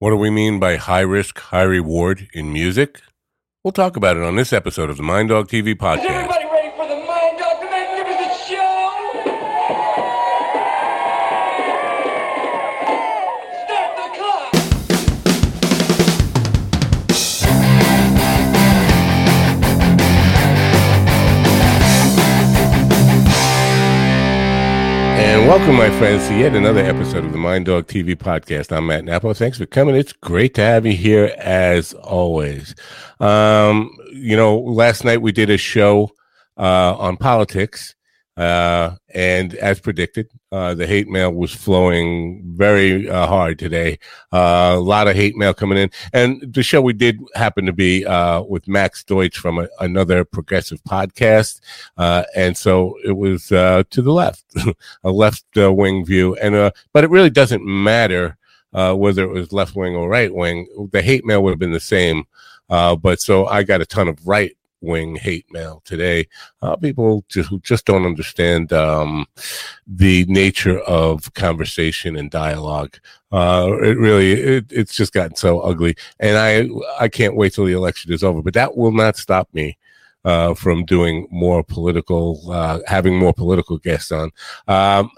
What do we mean by high risk, high reward in music? We'll talk about it on this episode of the Mind Dog TV podcast. Welcome, my friends, to yet another episode of the Mind Dog TV podcast. I'm Matt Nappo. Thanks for coming. It's great to have you here as always. Um, you know, last night we did a show uh, on politics, uh, and as predicted, uh, the hate mail was flowing very uh, hard today. Uh, a lot of hate mail coming in, and the show we did happen to be uh, with Max Deutsch from a, another progressive podcast, uh, and so it was uh, to the left, a left wing view, and uh, but it really doesn't matter uh, whether it was left wing or right wing. The hate mail would have been the same, uh, but so I got a ton of right wing hate mail today. Uh, people just, who just don't understand um, the nature of conversation and dialogue. Uh, it really, it, it's just gotten so ugly, and I, I can't wait till the election is over. But that will not stop me uh, from doing more political, uh, having more political guests on. Um,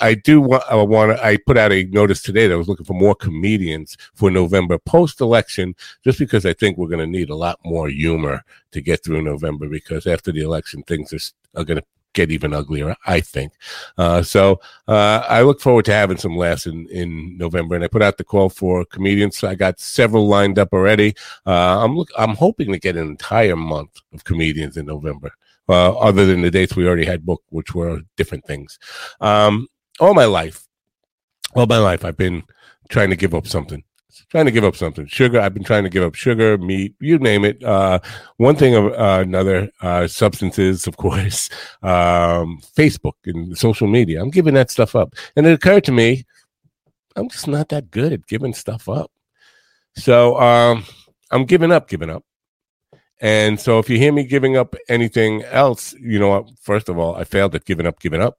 I do want, I want to, I put out a notice today that I was looking for more comedians for November post election, just because I think we're going to need a lot more humor to get through November because after the election, things are, are going to get even uglier, I think. Uh, so uh, I look forward to having some laughs in, in November. And I put out the call for comedians. I got several lined up already. Uh, I'm look, I'm hoping to get an entire month of comedians in November, uh, other than the dates we already had booked, which were different things. Um, all my life, all my life, I've been trying to give up something. Trying to give up something. Sugar. I've been trying to give up sugar, meat, you name it. Uh, one thing or uh, another. Uh, substances, of course. Um, Facebook and social media. I'm giving that stuff up. And it occurred to me, I'm just not that good at giving stuff up. So um, I'm giving up, giving up. And so if you hear me giving up anything else, you know what? First of all, I failed at giving up, giving up.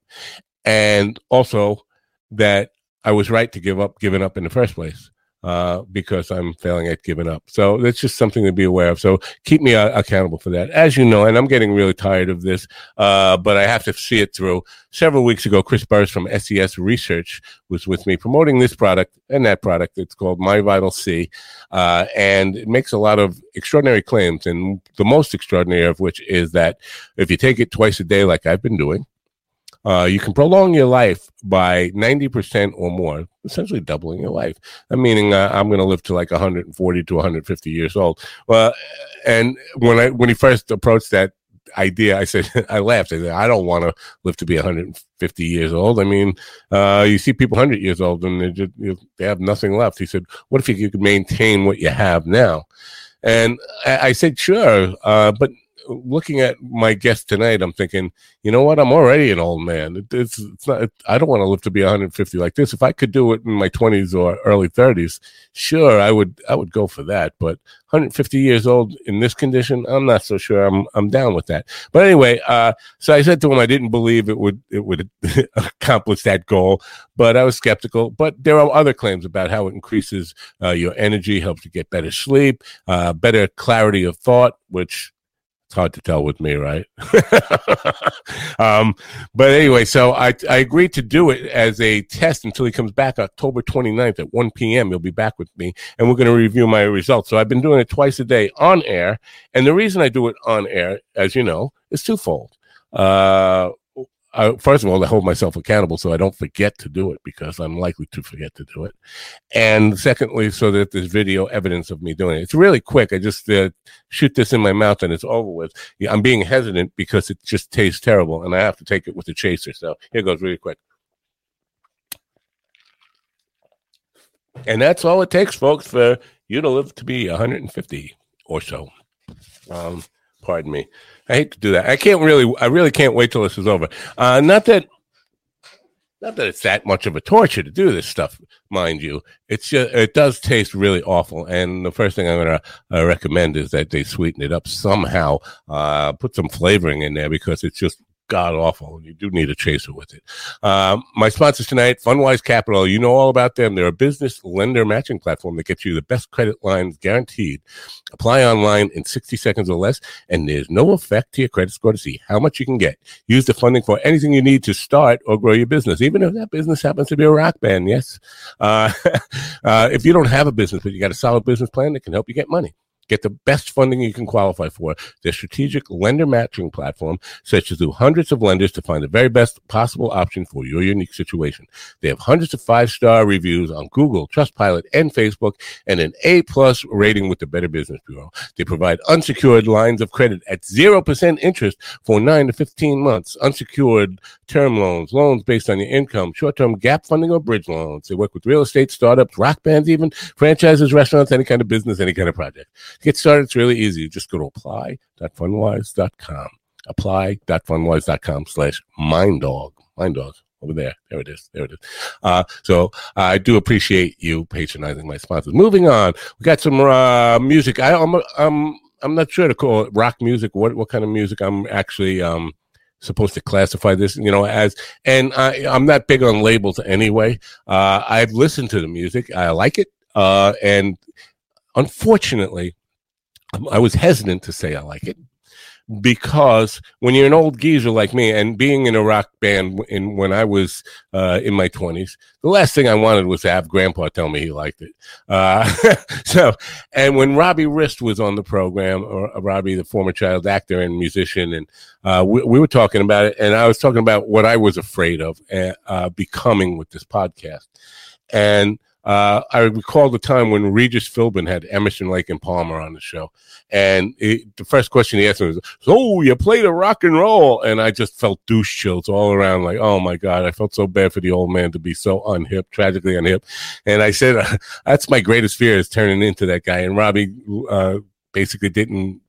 And also that I was right to give up, giving up in the first place. Uh, because I'm failing at giving up. So that's just something to be aware of. So keep me uh, accountable for that. As you know, and I'm getting really tired of this, uh, but I have to see it through. Several weeks ago, Chris Burres from SES Research was with me promoting this product and that product. It's called My Vital C, uh, and it makes a lot of extraordinary claims. And the most extraordinary of which is that if you take it twice a day, like I've been doing, uh, you can prolong your life by 90% or more, essentially doubling your life. I meaning uh, I'm going to live to like 140 to 150 years old. Well, and when I when he first approached that idea, I said I laughed. I said I don't want to live to be 150 years old. I mean, uh, you see people 100 years old and they just they have nothing left. He said, "What if you could maintain what you have now?" And I, I said, "Sure," uh, but looking at my guest tonight, I'm thinking, you know what? I'm already an old man. It, it's, it's not. I don't want to live to be 150 like this. If I could do it in my 20s or early 30s, sure, I would. I would go for that. But 150 years old in this condition, I'm not so sure. I'm I'm down with that. But anyway, uh, so I said to him, I didn't believe it would it would accomplish that goal, but I was skeptical. But there are other claims about how it increases uh, your energy, helps you get better sleep, uh, better clarity of thought, which it's hard to tell with me, right? um, but anyway, so I, I agreed to do it as a test until he comes back October 29th at 1 p.m. He'll be back with me and we're going to review my results. So I've been doing it twice a day on air. And the reason I do it on air, as you know, is twofold. Uh, I, first of all, I hold myself accountable so I don't forget to do it because I'm likely to forget to do it. And secondly, so that there's video evidence of me doing it. It's really quick. I just uh, shoot this in my mouth and it's over with. I'm being hesitant because it just tastes terrible and I have to take it with a chaser. So here goes really quick. And that's all it takes, folks, for you to live to be 150 or so. Um, pardon me. I hate to do that. I can't really, I really can't wait till this is over. Uh, not that, not that it's that much of a torture to do this stuff, mind you. It's just, it does taste really awful. And the first thing I'm going to uh, recommend is that they sweeten it up somehow, uh, put some flavoring in there because it's just god awful. and You do need a chaser with it. Um, my sponsors tonight, Fundwise Capital. You know all about them. They're a business lender matching platform that gets you the best credit lines guaranteed. Apply online in 60 seconds or less, and there's no effect to your credit score to see how much you can get. Use the funding for anything you need to start or grow your business, even if that business happens to be a rock band. Yes. Uh, uh, if you don't have a business, but you got a solid business plan that can help you get money. Get the best funding you can qualify for. Their strategic lender matching platform searches through hundreds of lenders to find the very best possible option for your unique situation. They have hundreds of five star reviews on Google, Trustpilot, and Facebook, and an A plus rating with the Better Business Bureau. They provide unsecured lines of credit at 0% interest for 9 to 15 months, unsecured term loans, loans based on your income, short term gap funding, or bridge loans. They work with real estate, startups, rock bands, even franchises, restaurants, any kind of business, any kind of project. To get started, it's really easy. Just go to apply.fundwise.com. Apply.fundwise.com slash minddog. Mind dog over there. There it is. There it is. Uh, so I do appreciate you patronizing my sponsors. Moving on, we got some uh, music. I, I'm, I'm, I'm not sure to call it rock music. What, what kind of music I'm actually um, supposed to classify this, you know, as. And I, I'm not big on labels anyway. Uh, I've listened to the music. I like it. Uh, and unfortunately, I was hesitant to say I like it because when you're an old geezer like me and being in a rock band in when I was uh, in my 20s, the last thing I wanted was to have grandpa tell me he liked it. Uh, so, and when Robbie Rist was on the program, or uh, Robbie, the former child actor and musician, and uh, we, we, were talking about it, and I was talking about what I was afraid of uh, becoming with this podcast. And uh, I recall the time when Regis Philbin had Emerson, Lake, and Palmer on the show, and it, the first question he asked me was, "So you played a rock and roll?" And I just felt douche chills all around, like, "Oh my god!" I felt so bad for the old man to be so unhip, tragically unhip. And I said, "That's my greatest fear is turning into that guy." And Robbie uh, basically didn't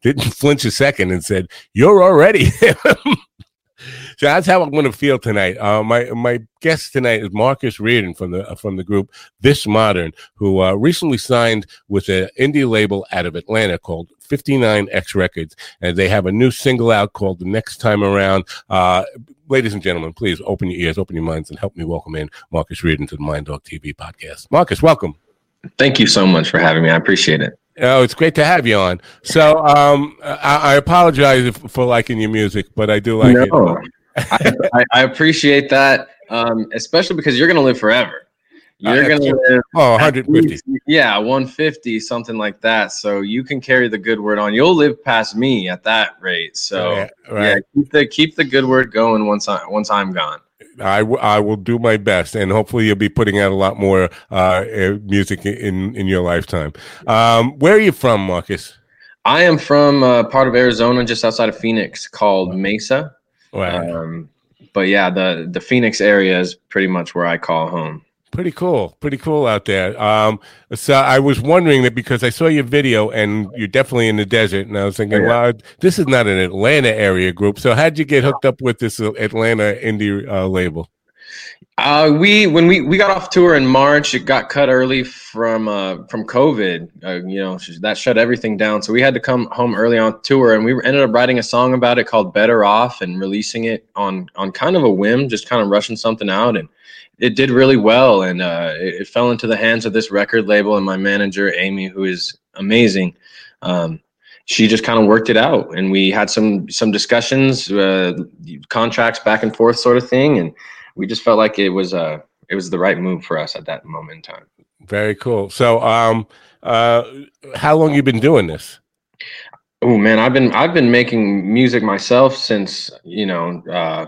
didn't flinch a second and said, "You're already." So that's how I'm going to feel tonight. Uh, my my guest tonight is Marcus Reardon from the from the group This Modern, who uh, recently signed with an indie label out of Atlanta called 59X Records, and they have a new single out called The Next Time Around. Uh, ladies and gentlemen, please open your ears, open your minds, and help me welcome in Marcus Reardon to the Mind Dog TV podcast. Marcus, welcome. Thank you so much for having me. I appreciate it. Oh, it's great to have you on. So, um, I, I apologize for liking your music, but I do like no. it. I, I, appreciate that, um, especially because you're going to live forever. You're going to live oh 150. Least, yeah, 150, something like that. So you can carry the good word on. You'll live past me at that rate. So yeah, right. yeah keep the keep the good word going once I once I'm gone. I, w- I will do my best, and hopefully you'll be putting out a lot more uh, music in in your lifetime. Um, where are you from, Marcus? I am from a part of Arizona, just outside of Phoenix, called Mesa. Um, but yeah, the the Phoenix area is pretty much where I call home. Pretty cool, pretty cool out there. Um, so I was wondering that because I saw your video and you're definitely in the desert, and I was thinking, yeah. well, this is not an Atlanta area group. So how'd you get hooked up with this Atlanta indie uh, label? Uh, we when we we got off tour in March, it got cut early from uh, from COVID. Uh, you know that shut everything down, so we had to come home early on tour, and we ended up writing a song about it called "Better Off" and releasing it on on kind of a whim, just kind of rushing something out, and it did really well, and uh, it, it, fell into the hands of this record label and my manager Amy, who is amazing. Um, she just kind of worked it out, and we had some some discussions, uh, contracts back and forth, sort of thing, and we just felt like it was uh it was the right move for us at that moment in time. Very cool. So, um, uh, how long you been doing this? Oh man, I've been I've been making music myself since you know uh,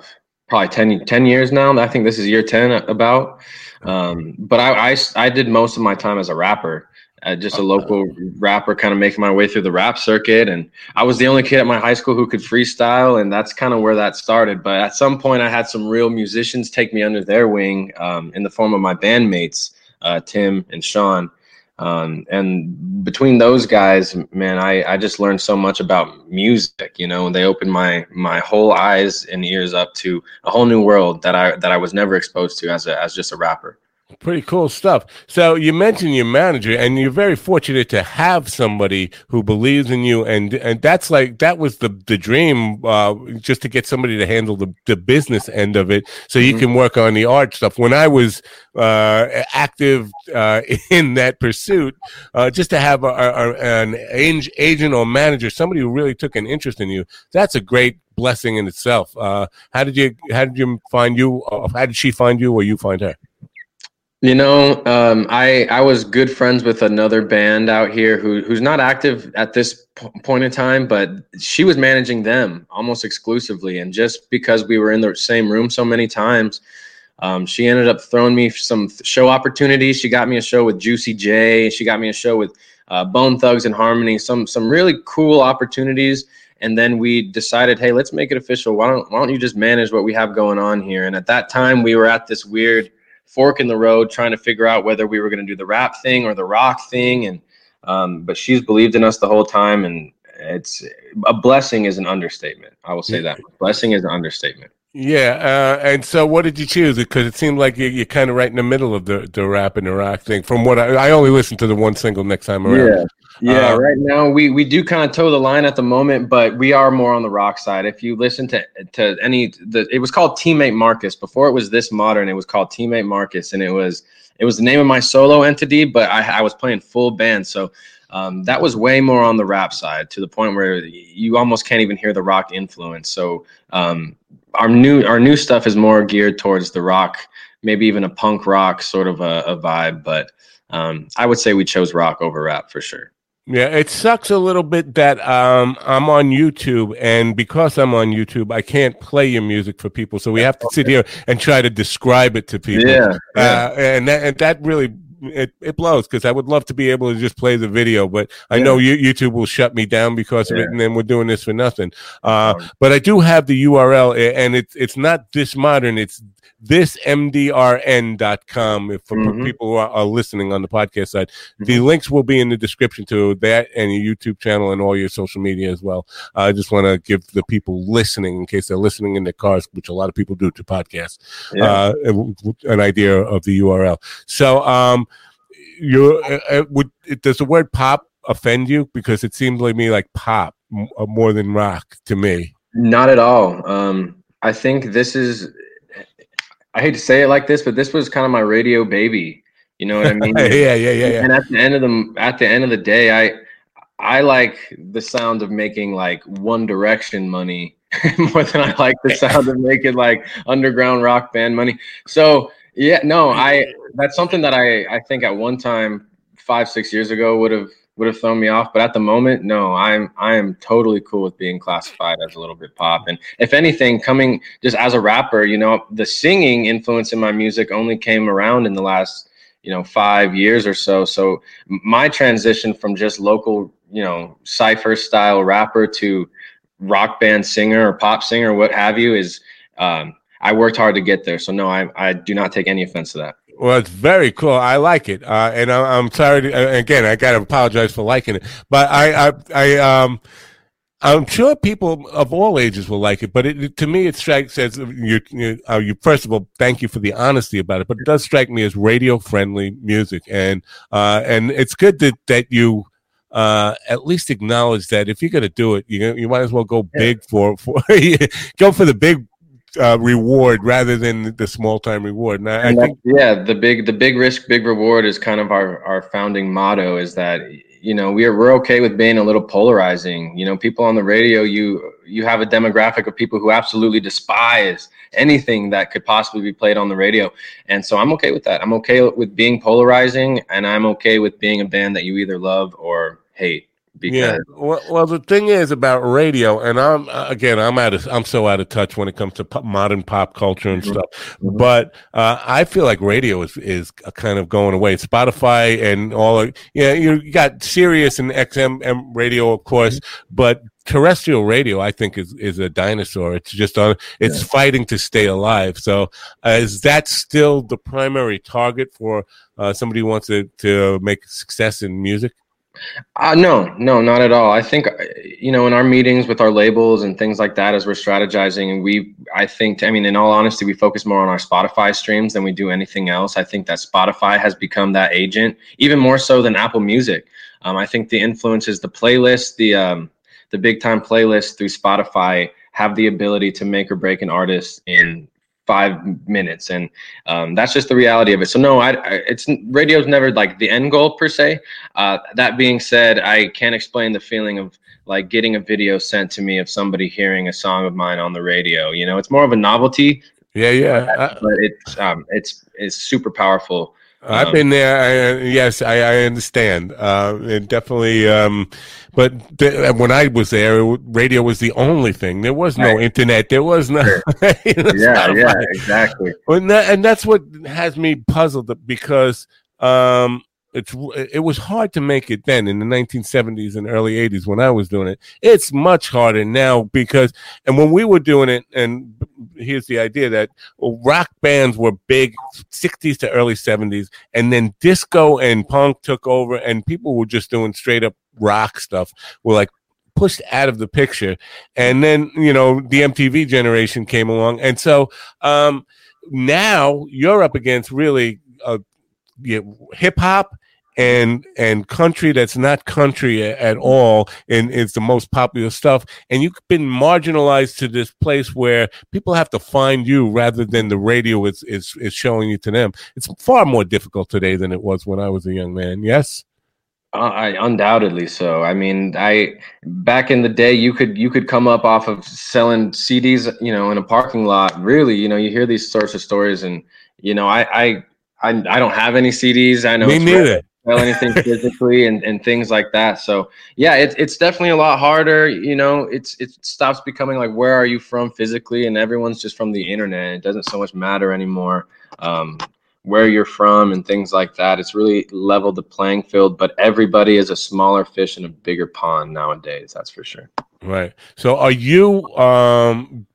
probably 10, 10 years now. I think this is year ten about. Um, but I, I I did most of my time as a rapper uh, just a local rapper, kind of making my way through the rap circuit. And I was the only kid at my high school who could freestyle, and that's kind of where that started. But at some point, I had some real musicians take me under their wing um, in the form of my bandmates, uh, Tim and Sean. Um, and between those guys, man, I, I just learned so much about music. You know, they opened my my whole eyes and ears up to a whole new world that I that I was never exposed to as a as just a rapper. Pretty cool stuff. So you mentioned your manager, and you're very fortunate to have somebody who believes in you, and and that's like that was the the dream, uh, just to get somebody to handle the the business end of it, so you mm-hmm. can work on the art stuff. When I was uh, active uh, in that pursuit, uh, just to have a, a, an agent or manager, somebody who really took an interest in you, that's a great blessing in itself. Uh, how did you how did you find you? Uh, how did she find you, or you find her? You know, um, I I was good friends with another band out here who who's not active at this p- point in time, but she was managing them almost exclusively, and just because we were in the same room so many times, um, she ended up throwing me some show opportunities. She got me a show with Juicy J. She got me a show with uh, Bone Thugs-n-Harmony. Some some really cool opportunities. And then we decided, hey, let's make it official. Why don't why don't you just manage what we have going on here? And at that time, we were at this weird fork in the road trying to figure out whether we were going to do the rap thing or the rock thing and um, but she's believed in us the whole time and it's a blessing is an understatement i will say that blessing is an understatement yeah, uh, and so what did you choose? Because it seemed like you're, you're kind of right in the middle of the, the rap and the rock thing. From what I, I only listened to the one single next time around. Yeah, yeah. Um, right now we we do kind of toe the line at the moment, but we are more on the rock side. If you listen to to any, the it was called Teammate Marcus before it was this modern. It was called Teammate Marcus, and it was it was the name of my solo entity, but I, I was playing full band, so um, that was way more on the rap side to the point where you almost can't even hear the rock influence. So um, our new our new stuff is more geared towards the rock, maybe even a punk rock sort of a, a vibe. But um, I would say we chose rock over rap for sure. Yeah, it sucks a little bit that um, I'm on YouTube, and because I'm on YouTube, I can't play your music for people. So we have to sit here and try to describe it to people. Yeah, yeah. Uh, and that, and that really it, it blows because I would love to be able to just play the video, but I yeah. know you, YouTube will shut me down because yeah. of it, and then we're doing this for nothing. Uh, but I do have the URL, and it's it's not this modern. It's thismdrn.com if for mm-hmm. people who are, are, listening on the podcast side. Mm-hmm. The links will be in the description to that and your YouTube channel and all your social media as well. Uh, I just want to give the people listening, in case they're listening in their cars, which a lot of people do to podcasts, yeah. uh, an idea of the URL. So, um, you uh, uh, would does the word pop offend you because it seems like me like pop uh, more than rock to me? Not at all. Um, I think this is I hate to say it like this, but this was kind of my radio baby. You know what I mean? yeah, yeah, yeah, yeah. And at the end of the at the end of the day, I I like the sound of making like One Direction money more than I like the sound of making like underground rock band money. So yeah, no, I that's something that I I think at one time five six years ago would have would have thrown me off. But at the moment, no, I'm I am totally cool with being classified as a little bit pop. And if anything, coming just as a rapper, you know, the singing influence in my music only came around in the last you know five years or so. So my transition from just local, you know, cipher style rapper to rock band singer or pop singer what have you is um, I worked hard to get there. So no, I I do not take any offense to that. Well, it's very cool. I like it, uh, and I, am sorry. To, uh, again, I got to apologize for liking it, but I, I, I, um, I'm sure people of all ages will like it. But it, to me, it strikes as you, you, uh, you. First of all, thank you for the honesty about it. But it does strike me as radio friendly music, and uh, and it's good that that you uh, at least acknowledge that if you're going to do it, you you might as well go big for for go for the big uh, reward rather than the small time reward. And I, and I think, yeah, the big the big risk, big reward is kind of our our founding motto. Is that you know we're we're okay with being a little polarizing. You know, people on the radio, you you have a demographic of people who absolutely despise anything that could possibly be played on the radio, and so I'm okay with that. I'm okay with being polarizing, and I'm okay with being a band that you either love or hate. Because yeah. Well, well, the thing is about radio, and I'm uh, again, I'm out of, I'm so out of touch when it comes to pop, modern pop culture and mm-hmm. stuff. Mm-hmm. But uh, I feel like radio is is kind of going away. Spotify and all, of, yeah, you got Sirius and XM radio, of course, mm-hmm. but terrestrial radio, I think, is is a dinosaur. It's just on. It's yeah. fighting to stay alive. So, uh, is that still the primary target for uh, somebody who wants to to make success in music? Uh, no, no, not at all. I think, uh, you know, in our meetings with our labels and things like that, as we're strategizing, and we, I think, I mean, in all honesty, we focus more on our Spotify streams than we do anything else. I think that Spotify has become that agent, even more so than Apple Music. Um, I think the influences, the playlist, the um, the big time playlist through Spotify have the ability to make or break an artist in five minutes and um, that's just the reality of it. So no I, I, it's radio's never like the end goal per se. Uh, that being said i can't explain the feeling of like getting a video sent to me of somebody hearing a song of mine on the radio you know? It's more of a novelty. Yeah yeah. But it's um, it's it's super powerful I've been there. I, yes, I, I understand. Uh, and definitely, um, but th- when I was there, radio was the only thing. There was no right. internet. There was no. know, yeah, yeah, exactly. And, that, and that's what has me puzzled because um, it's it was hard to make it then in the 1970s and early 80s when I was doing it. It's much harder now because and when we were doing it, and here's the idea that rock bands were big 60s to early 70s, and then disco and punk took over, and people were just doing straight up rock stuff. Were like pushed out of the picture, and then you know the MTV generation came along, and so um, now you're up against really. Uh, hip hop and and country that's not country at all and it's the most popular stuff and you've been marginalized to this place where people have to find you rather than the radio is is, is showing you to them it's far more difficult today than it was when i was a young man yes uh, I, undoubtedly so. I mean, I back in the day, you could you could come up off of selling CDs, you know, in a parking lot. Really, you know, you hear these sorts of stories, and you know, I I I, I don't have any CDs. I know me neither sell anything physically and, and things like that. So yeah, it's it's definitely a lot harder. You know, it's it stops becoming like where are you from physically, and everyone's just from the internet. It doesn't so much matter anymore. Um, where you're from and things like that. It's really leveled the playing field, but everybody is a smaller fish in a bigger pond nowadays. That's for sure. Right. So, are you um,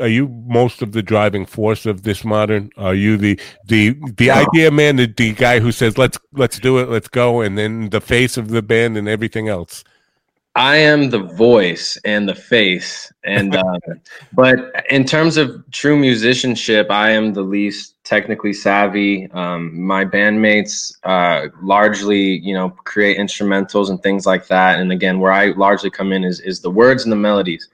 are you most of the driving force of this modern? Are you the the the idea man, the, the guy who says let's let's do it, let's go, and then the face of the band and everything else? I am the voice and the face, and uh, but in terms of true musicianship, I am the least technically savvy. Um, my bandmates uh, largely, you know, create instrumentals and things like that. And again, where I largely come in is is the words and the melodies.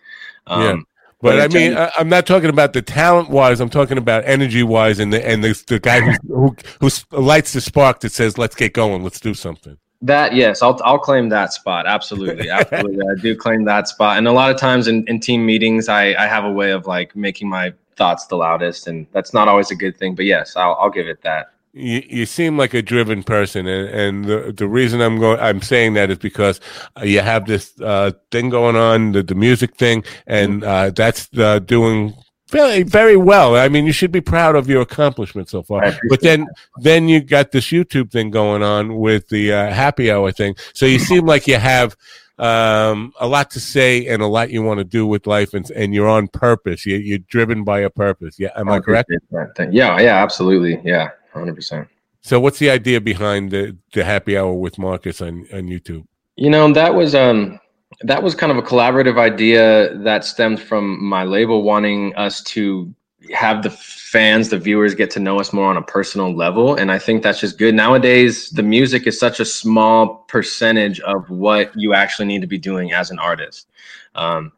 Um, yeah. But, I mean, I, am not talking about the talent wise. I'm talking about energy wise, and the and the, the guy who, who who lights the spark that says, "Let's get going. Let's do something." That yes, I'll I'll claim that spot. Absolutely, absolutely, I do claim that spot. And a lot of times in, in team meetings, I I have a way of like making my thoughts the loudest, and that's not always a good thing. But yes, I'll I'll give it that you, you seem like a driven person, and, and the, the reason I'm going, I'm saying that is because uh, you have this uh, thing going on, the, the music thing, and mm-hmm. uh, that's uh, doing very very well. I mean, you should be proud of your accomplishment so far. But then then you got this YouTube thing going on with the uh, happy hour thing. So you seem like you have um, a lot to say and a lot you want to do with life, and, and you're on purpose. You, you're driven by a purpose. Yeah, am I, I correct? Yeah, yeah, absolutely. Yeah, hundred percent. So, what's the idea behind the the happy hour with Marcus on on YouTube? You know, that was um that was kind of a collaborative idea that stemmed from my label wanting us to have the fans, the viewers get to know us more on a personal level. And I think that's just good. Nowadays, the music is such a small percentage of what you actually need to be doing as an artist. Um,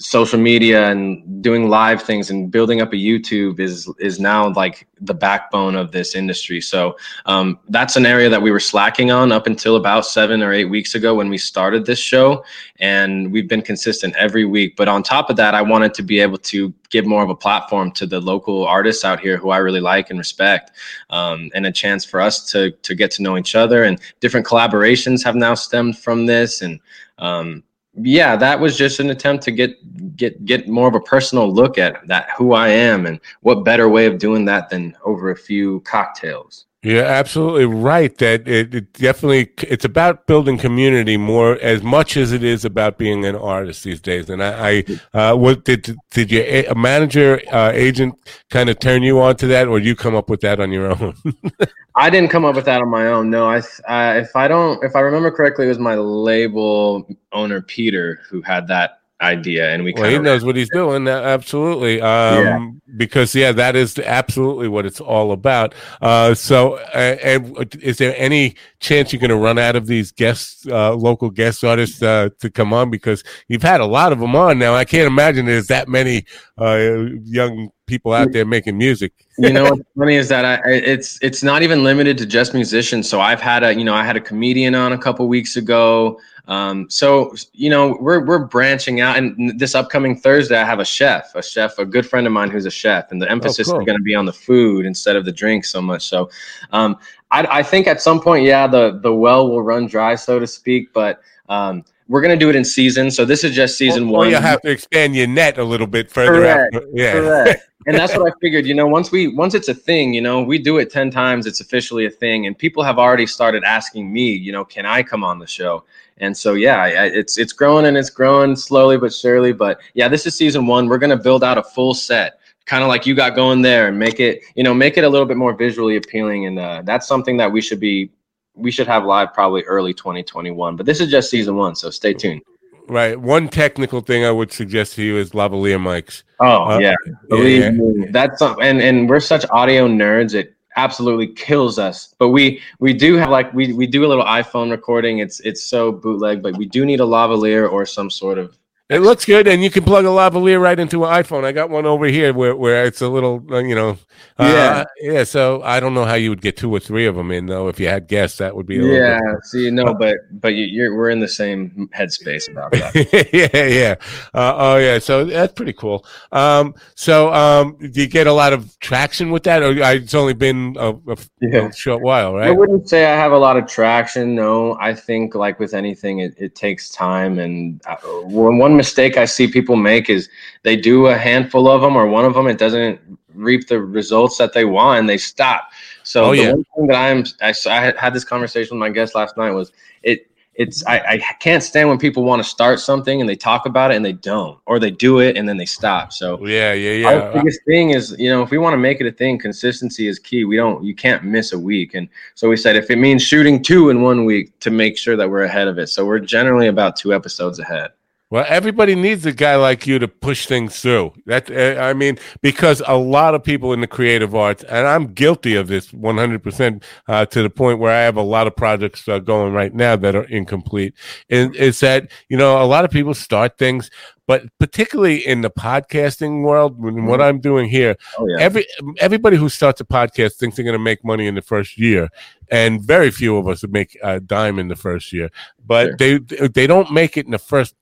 social media and doing live things and building up a YouTube is is now like the backbone of this industry. So um, that's an area that we were slacking on up until about seven or eight weeks ago when we started this show, and we've been consistent every week. But on top of that, I wanted to be able to give more of a platform to the local artists out here who I really like and respect, um, and a chance for us to to get to know each other. And different collaborations have now stemmed from this, and um, yeah, that was just an attempt to get get get more of a personal look at that who I am and what better way of doing that than over a few cocktails. You're absolutely right. That it, it, definitely it's about building community more as much as it is about being an artist these days. And I, I uh, what did did your a manager uh, agent kind of turn you on to that, or you come up with that on your own? I didn't come up with that on my own. No, I uh, if I don't if I remember correctly, it was my label owner Peter who had that idea and we well, he knows what he's doing absolutely um, yeah. because yeah that is absolutely what it's all about. Uh, so uh, and is there any chance you're going to run out of these guests uh, local guest artists uh, to come on? Because you've had a lot of them on. Now i can't imagine there's that many uh, young people out there making music you know what's funny is that I, it's it's not even limited to just musicians so i've had a you know i had a comedian on a couple weeks ago um, so you know we're we're branching out, and this upcoming Thursday I have a chef, a chef, a good friend of mine who's a chef, and the oh, emphasis oh, cool. is going to be on the food instead of the drink so much. So um, I, I, think at some point, yeah, the the well will run dry, so to speak, but. Um, we're going to do it in season. So this is just season well, one. You have to expand your net a little bit further Correct. out. Yeah. Correct. And that's what I figured. You know, once we once it's a thing, you know, we do it ten times, it's officially a thing, and people have already started asking me, you know, can I come on the show? And so yeah, it's it's growing and it's growing slowly but surely. But yeah, this is season one. We're gonna build out a full set, kind of like you got going there, and make it you know make it a little bit more visually appealing. And uh, that's something that we should be we should have live probably early 2021. But this is just season one, so stay tuned. Right. One technical thing I would suggest to you is lavalier mics. Oh uh, yeah, believe yeah. me, that's something. And and we're such audio nerds. It absolutely kills us. But we we do have like we we do a little iPhone recording. It's it's so bootleg, but we do need a lavalier or some sort of it looks good, and you can plug a lavalier right into an iPhone. I got one over here where, where it's a little, uh, you know, uh, yeah, yeah. So I don't know how you would get two or three of them in though. If you had guests, that would be yeah. See, no, but but you, are we're in the same headspace about that. yeah, yeah. Uh, oh, yeah. So that's pretty cool. Um, so um, do you get a lot of traction with that, or it's only been a, a yeah. short while, right? I wouldn't say I have a lot of traction. No, I think like with anything, it, it takes time, and uh, one mistake I see people make is they do a handful of them or one of them, it doesn't reap the results that they want and they stop. So oh, the yeah. one thing that I'm, I, I had this conversation with my guest last night was it, it's I, I can't stand when people want to start something and they talk about it and they don't or they do it and then they stop. So yeah yeah yeah. our biggest thing is you know if we want to make it a thing consistency is key. We don't you can't miss a week. And so we said if it means shooting two in one week to make sure that we're ahead of it. So we're generally about two episodes ahead well, everybody needs a guy like you to push things through. That uh, I mean, because a lot of people in the creative arts, and I'm guilty of this 100 uh, percent to the point where I have a lot of projects uh, going right now that are incomplete. And is that you know a lot of people start things, but particularly in the podcasting world, mm-hmm. what I'm doing here, oh, yeah. every everybody who starts a podcast thinks they're going to make money in the first year, and very few of us would make a dime in the first year. But sure. they they don't make it in the first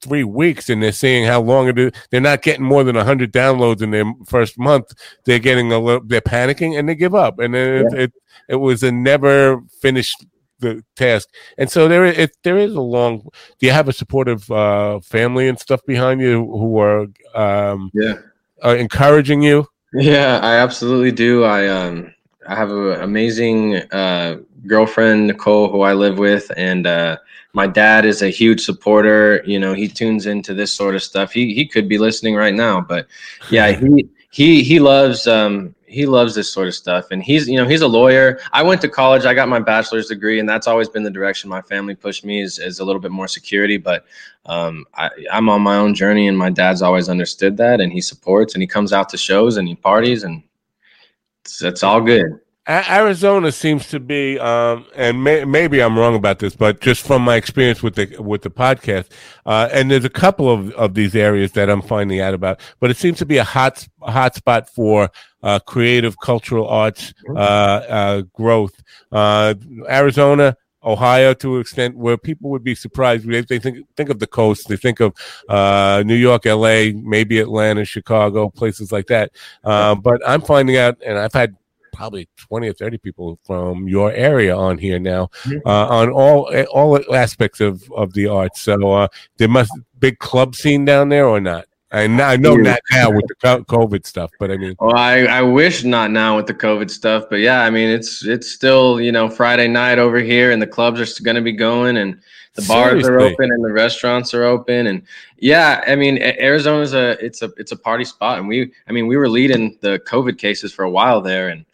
three weeks and they're seeing how long it is. They're not getting more than 100 downloads in their first month. They're getting a little, they're panicking and they give up. And then yeah. it, it, it, was a never finished the task. And so there, it, there is a long, do you have a supportive uh, family and stuff behind you who are, um, yeah. are encouraging you? Yeah, I absolutely do. I, um, I have an amazing uh, girlfriend, Nicole, who I live with, and uh, my dad is a huge supporter. You know, he tunes into this sort of stuff. He he could be listening right now, but yeah, he he he loves um he loves this sort of stuff. And he's you know he's a lawyer. I went to college. I got my bachelor's degree and that's always been the direction my family pushed me is, is a little bit more security. But um, I, i'm on my own journey and my dad's always understood that and he supports and he comes out to shows and he parties and it's, it's all good Arizona seems to be, um, and may, maybe I'm wrong about this, but just from my experience with the with the podcast, uh, and there's a couple of, of these areas that I'm finding out about, but it seems to be a hot hot spot for uh, creative cultural arts uh, uh growth. Uh, Arizona, Ohio to an extent where people would be surprised. They, they think think of the coast, they think of uh, New York, L.A., maybe Atlanta, Chicago, places like that. Uh, but I'm finding out, and I've had probably 20 or 30 people from your area on here now uh, on all all aspects of of the arts. So uh, there must big club scene down there or not? And I know not now with the COVID stuff, but I mean, Well, I, I wish not now with the COVID stuff, but yeah, I mean it's it's still you know Friday night over here, and the clubs are going to be going, and the bars are open, and the restaurants are open, and yeah, I mean Arizona's a it's a it's a party spot, and we I mean we were leading the COVID cases for a while there, and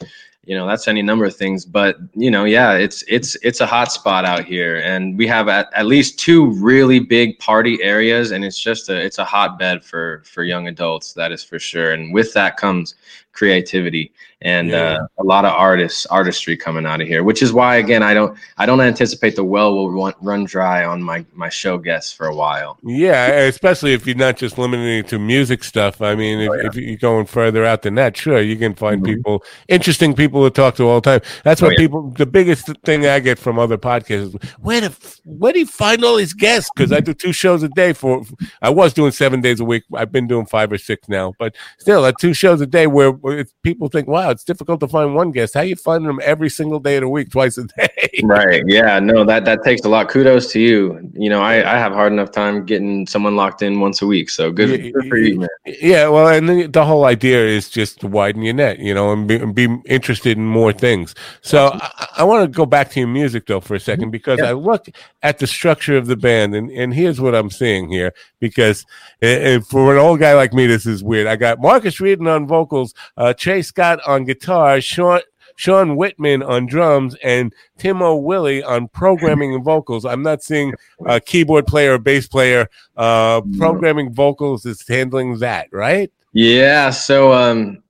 you know that's any number of things, but you know yeah, it's it's it's a hot spot out here, and we have at, at least two really big party areas, and it's just a it's a hotbed for for young adults, that is for sure, and with that comes creativity and Yeah. uh, a lot of artists artistry coming out of here which is why again i don't i don't anticipate the well will run, run dry on my my show guests for a while yeah, especially if you're not just limiting it to music stuff. I mean, if, Oh, yeah. if you're going further out than that, sure, you can find Mhm. people, interesting people to talk to all the time. That's what Oh, yeah. people, the biggest thing I get from other podcasts is where the, where do you find all these guests? Because I do two shows a day for, I was doing seven days a week. I've been doing five or six now, but still, at two shows a day where, where people think, wow, it's difficult to find one guest. How you finding them every single day of the week, twice a day? right yeah no that that takes a lot kudos to you you know i i have hard enough time getting someone locked in once a week so good, Yeah, good for you man Yeah, well, and the, the whole idea is just to widen your net, you know, and be, and be interested in more things. So I, I want to go back to your music though for a second because Yeah. I look at the structure of the band, and, and here's what I'm seeing here. Because uh, uh, for an old guy like me, this is weird. I got Marcus Reardon on vocals, uh, Trey Scott on guitar, Sean. Sean Whitman on drums and Timo Willie on programming and vocals. I'm not seeing a keyboard player or bass player. Uh, programming vocals is handling that, right? Yeah. So um,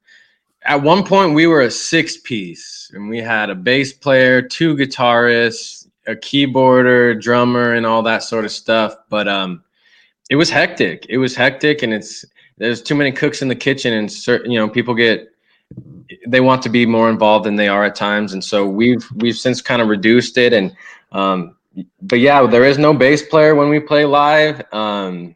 at one point we were a six piece, and we had a bass player, two guitarists, a keyboarder, drummer, and all that sort of stuff. But um, it was hectic. It was hectic, and it's there's too many cooks in the kitchen, and certain you know people get they want to be more involved than they are at times, and so we've we've since kind of reduced it. And um, but yeah, there is no bass player when we play live. Um,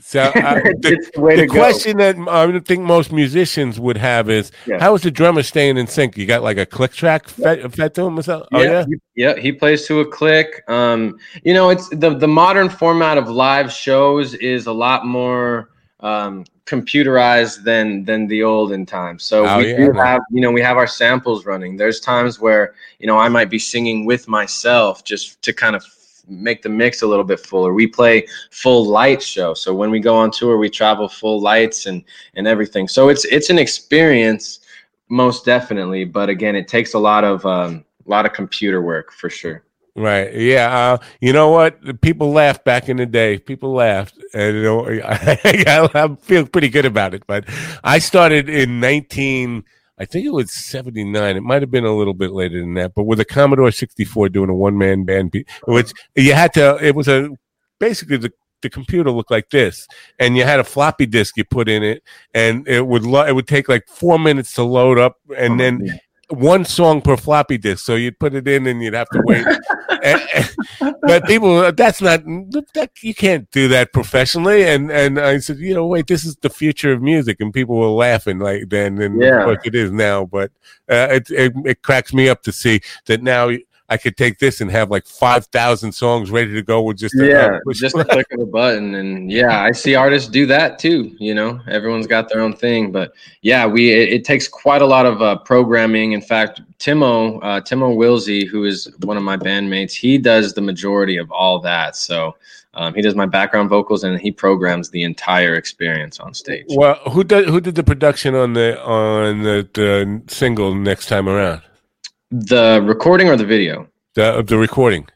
So uh, the, the to go. question that I think most musicians would have is, Yeah. how is the drummer staying in sync? You got like a click track fed, fed to him or something? Oh yeah. he- yeah, he plays to a click. Um, you know, it's the the modern format of live shows is a lot more um, computerized than than the olden times. So Oh, we yeah, do man. have, you know, we have our samples running. There's times where you know I might be singing with myself just to kind of make the mix a little bit fuller. We play full light show. So when we go on tour, we travel full lights and and everything. So it's it's an experience most definitely, but again, it takes a lot of um, a lot of computer work for sure. Right. Yeah. Uh, you know what? People laughed back in the day. People laughed, and you know, I, I feel pretty good about it. But I started in nineteen. I think it was seventy nine. It might have been a little bit later than that, but with a Commodore sixty four doing a one man band, which you had to. It was a basically the the computer looked like this, and you had a floppy disk you put in it, and it would lo- it would take like four minutes to load up, and oh, then one song per floppy disk. So you'd put it in and you'd have to wait. And- and- but people, that's not that you can't do that professionally. And and I said, you know, wait, this is the future of music, and people were laughing like then, and Yeah. of course it is now. But uh, it, it it cracks me up to see that now. I could take this and have like five thousand songs ready to go with just a, yeah, just a click of a button, and yeah, I see artists do that too. You know, everyone's got their own thing, but yeah, we it, it takes quite a lot of uh, programming. In fact, Timo uh, Timo Wilsey, who is one of my bandmates, he does the majority of all that. So. Um, he does my background vocals and he programs the entire experience on stage. Well, who did who did the production on the on the, the single next time around? The recording or the video? The the recording.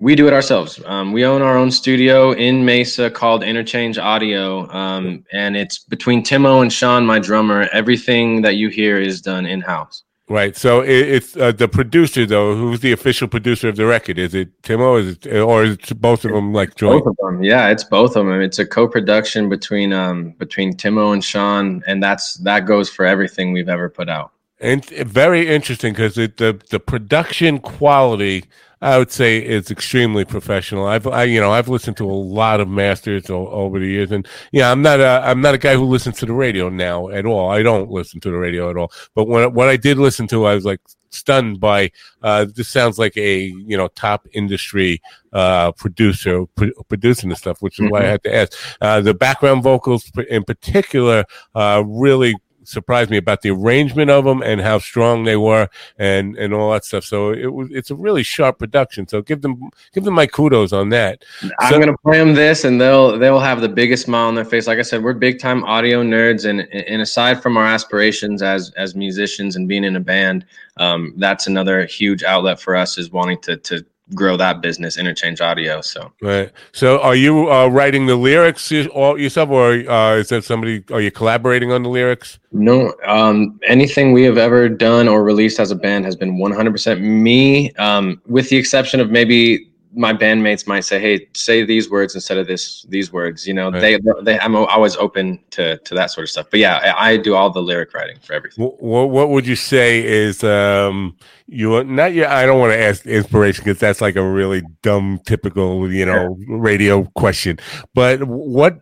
We do it ourselves. Um, we own our own studio in Mesa called Interchange Audio, um, and it's between Timo and Sean, my drummer. Everything that you hear is done in house. Right. So it, it's uh, the producer though. Who's the official producer of the record? Is it Timo? Is it or is it both of them like joint? Both of them, yeah, it's both of them. It's a co-production between um, between Timo and Sean, and that's that goes for everything we've ever put out. And very interesting because the the production quality I would say is extremely professional. I've, I, you know, I've listened to a lot of masters o- over the years, and yeah, I'm not a, I'm not a guy who listens to the radio now at all. I don't listen to the radio at all. But when what I did listen to, I was like stunned by. Uh, this sounds like a you know top industry uh, producer producing the stuff, which is mm-hmm. why I mm-hmm. had to ask. Uh, the background vocals, in particular, uh, really surprised me about the arrangement of them and how strong they were and and all that stuff. So it was it's a really sharp production. So give them give them my kudos on that. I'm so, gonna play them this, and they'll they'll have the biggest smile on their face. Like I said, we're big time audio nerds, and and aside from our aspirations as as musicians and being in a band, um, that's another huge outlet for us is wanting to to grow that business, Interchange Audio. So right. So are you uh, writing the lyrics all yourself, or uh, is that somebody? Are you collaborating on the lyrics? No. Um, anything we have ever done or released as a band has been 100% me, um, with the exception of maybe my bandmates might say, "Hey, say these words instead of this these words." You know, right. they they I'm always open to to that sort of stuff. But yeah, I, I do all the lyric writing for everything. What what would you say is um you not your I don't want to ask inspiration because that's like a really dumb typical you know radio question. But what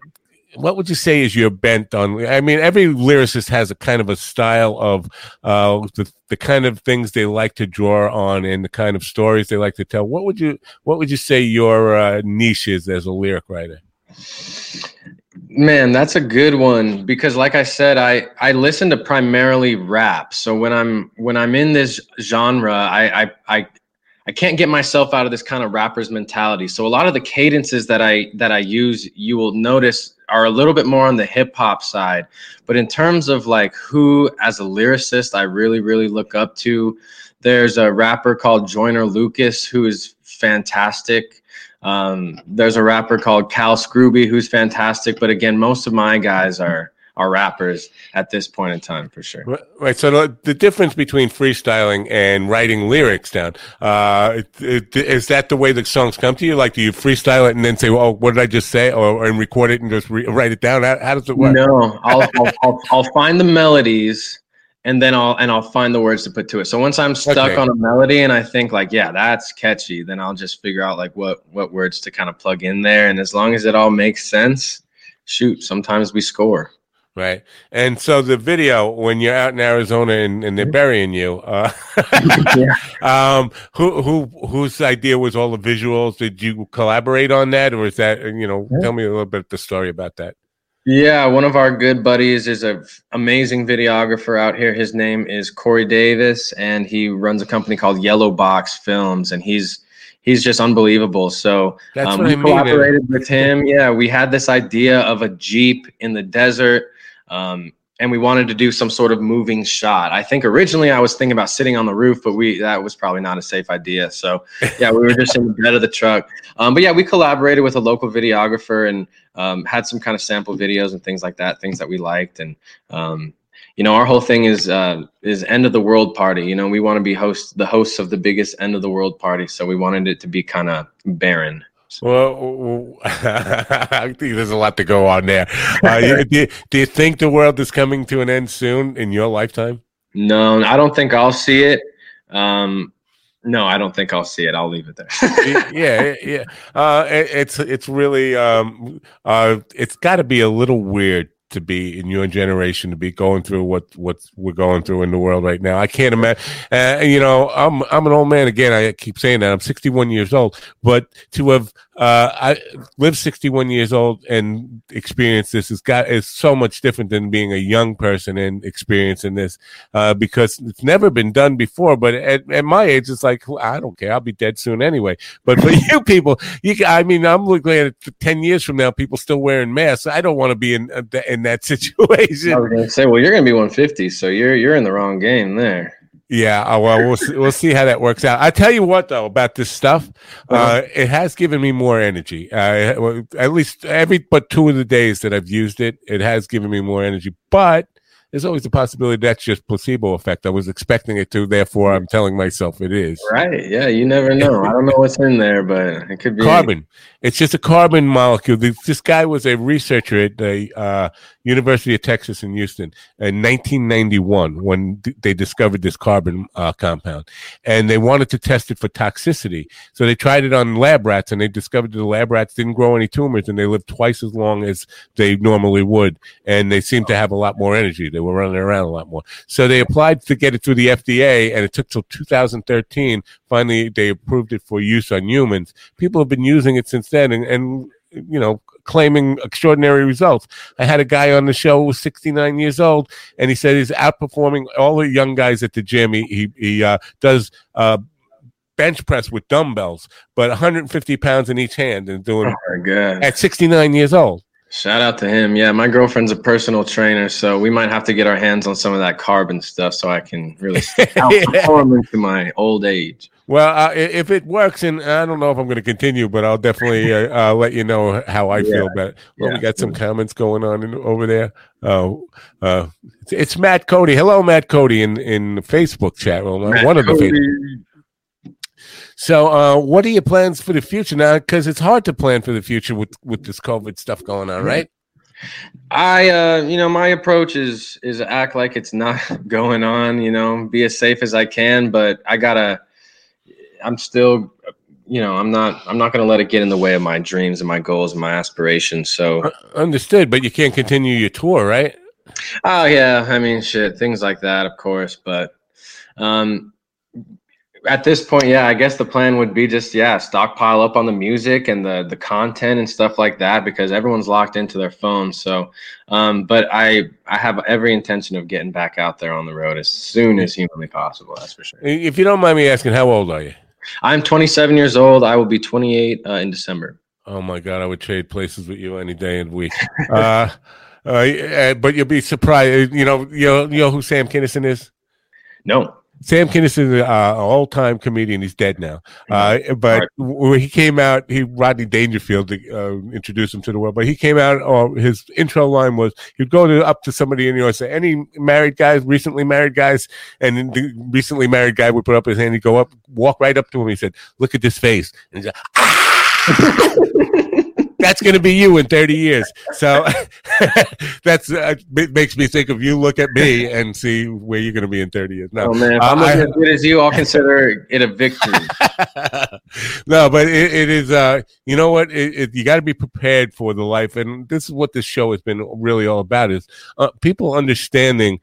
what would you say is your bent on? I mean, every lyricist has a kind of a style of uh, the the kind of things they like to draw on and the kind of stories they like to tell. What would you What would you say your uh, niche is as a lyric writer? Man, that's a good one because, like I said, I I listen to primarily rap. So when I'm when I'm in this genre, I I I I can't get myself out of this kind of rapper's mentality. So a lot of the cadences that I that I use, you will notice are a little bit more on the hip hop side. But in terms of like who as a lyricist I really really look up to, there's a rapper called Joyner Lucas who is fantastic. Um, there's a rapper called Cal Scruby who's fantastic. But again, most of my guys are are rappers at this point in time for sure. Right. So the difference between freestyling and writing lyrics down, uh, is that the way the songs come to you? Like, do you freestyle it and then say, "Well, what did I just say?" or and record it and just re- write it down? How, how, does it work? No, I'll, I'll, I'll, I'll find the melodies and then I'll and I'll find the words to put to it. So once I'm stuck okay. on a melody and I think like, yeah, that's catchy, then I'll just figure out like what what words to kind of plug in there. And as long as it all makes sense, shoot, sometimes we score. Right. And so the video when you're out in Arizona and, and they're burying you, uh, yeah. um, who who whose idea was all the visuals? Did you collaborate on that, or is that you know? Yeah. Tell me a little bit the story about that. Yeah, one of our good buddies is an amazing videographer out here. His name is Corey Davis, and he runs a company called Yellow Box Films, and he's he's just unbelievable. So um, we collaborated with him. Yeah, we had this idea of a jeep in the desert um, and we wanted to do some sort of moving shot. I think originally I was thinking about sitting on the roof, but we that was probably not a safe idea. So yeah, we were just in the bed of the truck. Um, but yeah, we collaborated with a local videographer and um, had some kind of sample videos and things like that, things that we liked. And um, you know, our whole thing is uh, is end of the world party. You know, we want to be host the hosts of the biggest end of the world party, so we wanted it to be kind of barren. Well, I think there's a lot to go on there. Uh, do, do you think the world is coming to an end soon in your lifetime? No, I don't think I'll see it. Um, no, I don't think I'll see it. I'll leave it there. yeah, yeah. Uh, it, it's it's really um, uh, it's got to be a little weird to be in your generation to be going through what what we're going through in the world right now. I can't imagine. Uh, you know, I'm I'm an old man again. I keep saying that I'm 61 years old, but to have uh, I lived 61 years old and experienced this. It's got it's so much different than being a young person and experiencing this uh, because it's never been done before. But at, at my age, it's like I don't care. I'll be dead soon anyway. But for you people, you I mean, I'm looking at 10 years from now, people still wearing masks. I don't want to be in uh, in that situation. I was going to say, well, you're going to be 150, so you're you're in the wrong game there. Yeah, uh, well, we'll see, we'll see how that works out. I tell you what, though, about this stuff, uh, uh-huh. it has given me more energy. Uh, at least every but two of the days that I've used it, it has given me more energy. But there's always the possibility that's just placebo effect. I was expecting it to, therefore I'm telling myself it is. Right. Yeah. You never know. I don't know what's in there, but it could be carbon. It's just a carbon molecule. This, this guy was a researcher at the uh, University of Texas in Houston in 1991 when they discovered this carbon uh, compound, and they wanted to test it for toxicity. So they tried it on lab rats, and they discovered that the lab rats didn't grow any tumors, and they lived twice as long as they normally would, and they seemed to have a lot more energy. They were running around a lot more. So they applied to get it through the FDA, and it took till 2013. Finally, they approved it for use on humans. People have been using it since then, and, and you know, claiming extraordinary results. I had a guy on the show who was 69 years old, and he said he's outperforming all the young guys at the gym. He he, he uh, does. Uh, bench press with dumbbells, but 150 pounds in each hand and doing Oh my god! at 69 years old. Shout out to him. Yeah, my girlfriend's a personal trainer, so we might have to get our hands on some of that carbon stuff so I can really outperform into my old age. Well, uh, if it works, and I don't know if I'm going to continue, but I'll definitely uh, uh, let you know how I feel about it. Well, we got some comments going on in, over there. Oh, uh, it's, it's Matt Cody. Hello, Matt Cody in in the Facebook chat room. Matt one of the. Cody. So, uh, what are your plans for the future now? Because it's hard to plan for the future with with this COVID stuff going on, right? I, uh, you know, my approach is is act like it's not going on. You know, be as safe as I can, but I gotta. I'm still, you know, I'm not. I'm not gonna let it get in the way of my dreams and my goals and my aspirations. So, Uh, Understood, but you can't continue your tour, right? oh yeah, I mean, shit, things like that, of course. But, um, at this point, yeah, I guess the plan would be just yeah, stockpile up on the music and the the content and stuff like that because everyone's locked into their phones. So, um, but I I have every intention of getting back out there on the road as soon as humanly possible. That's for sure. If you don't mind me asking, how old are you? I'm 27 years old. I will be 28 uh, in December. Oh my God, I would trade places with you any day and week. uh, uh, uh, but you'll be surprised. You know, you know, you know who Sam Kinison is? No, Sam Kinison uh, an all-time comedian. He's dead now. Uh, but when he came out, he Rodney Dangerfield uh, introduced him to the world. But he came out, or his intro line was, he'd go to, up to somebody in the audience, say, "Any married guys, recently married guys?" And the recently married guy would put up his hand. He'd go up, walk right up to him. He said, "Look at this face," and he'd go, "Ah!" That's going to be you in 30 years. So that's uh, makes me think of you look at me and see where you're going to be in 30 years. No, oh man, if Uh, I'm I- as good as you, I'll consider it a victory. no, but it, it is. Uh, you know what? It, it, you got to be prepared for the life, and this is what this show has been really all about: is uh, people understanding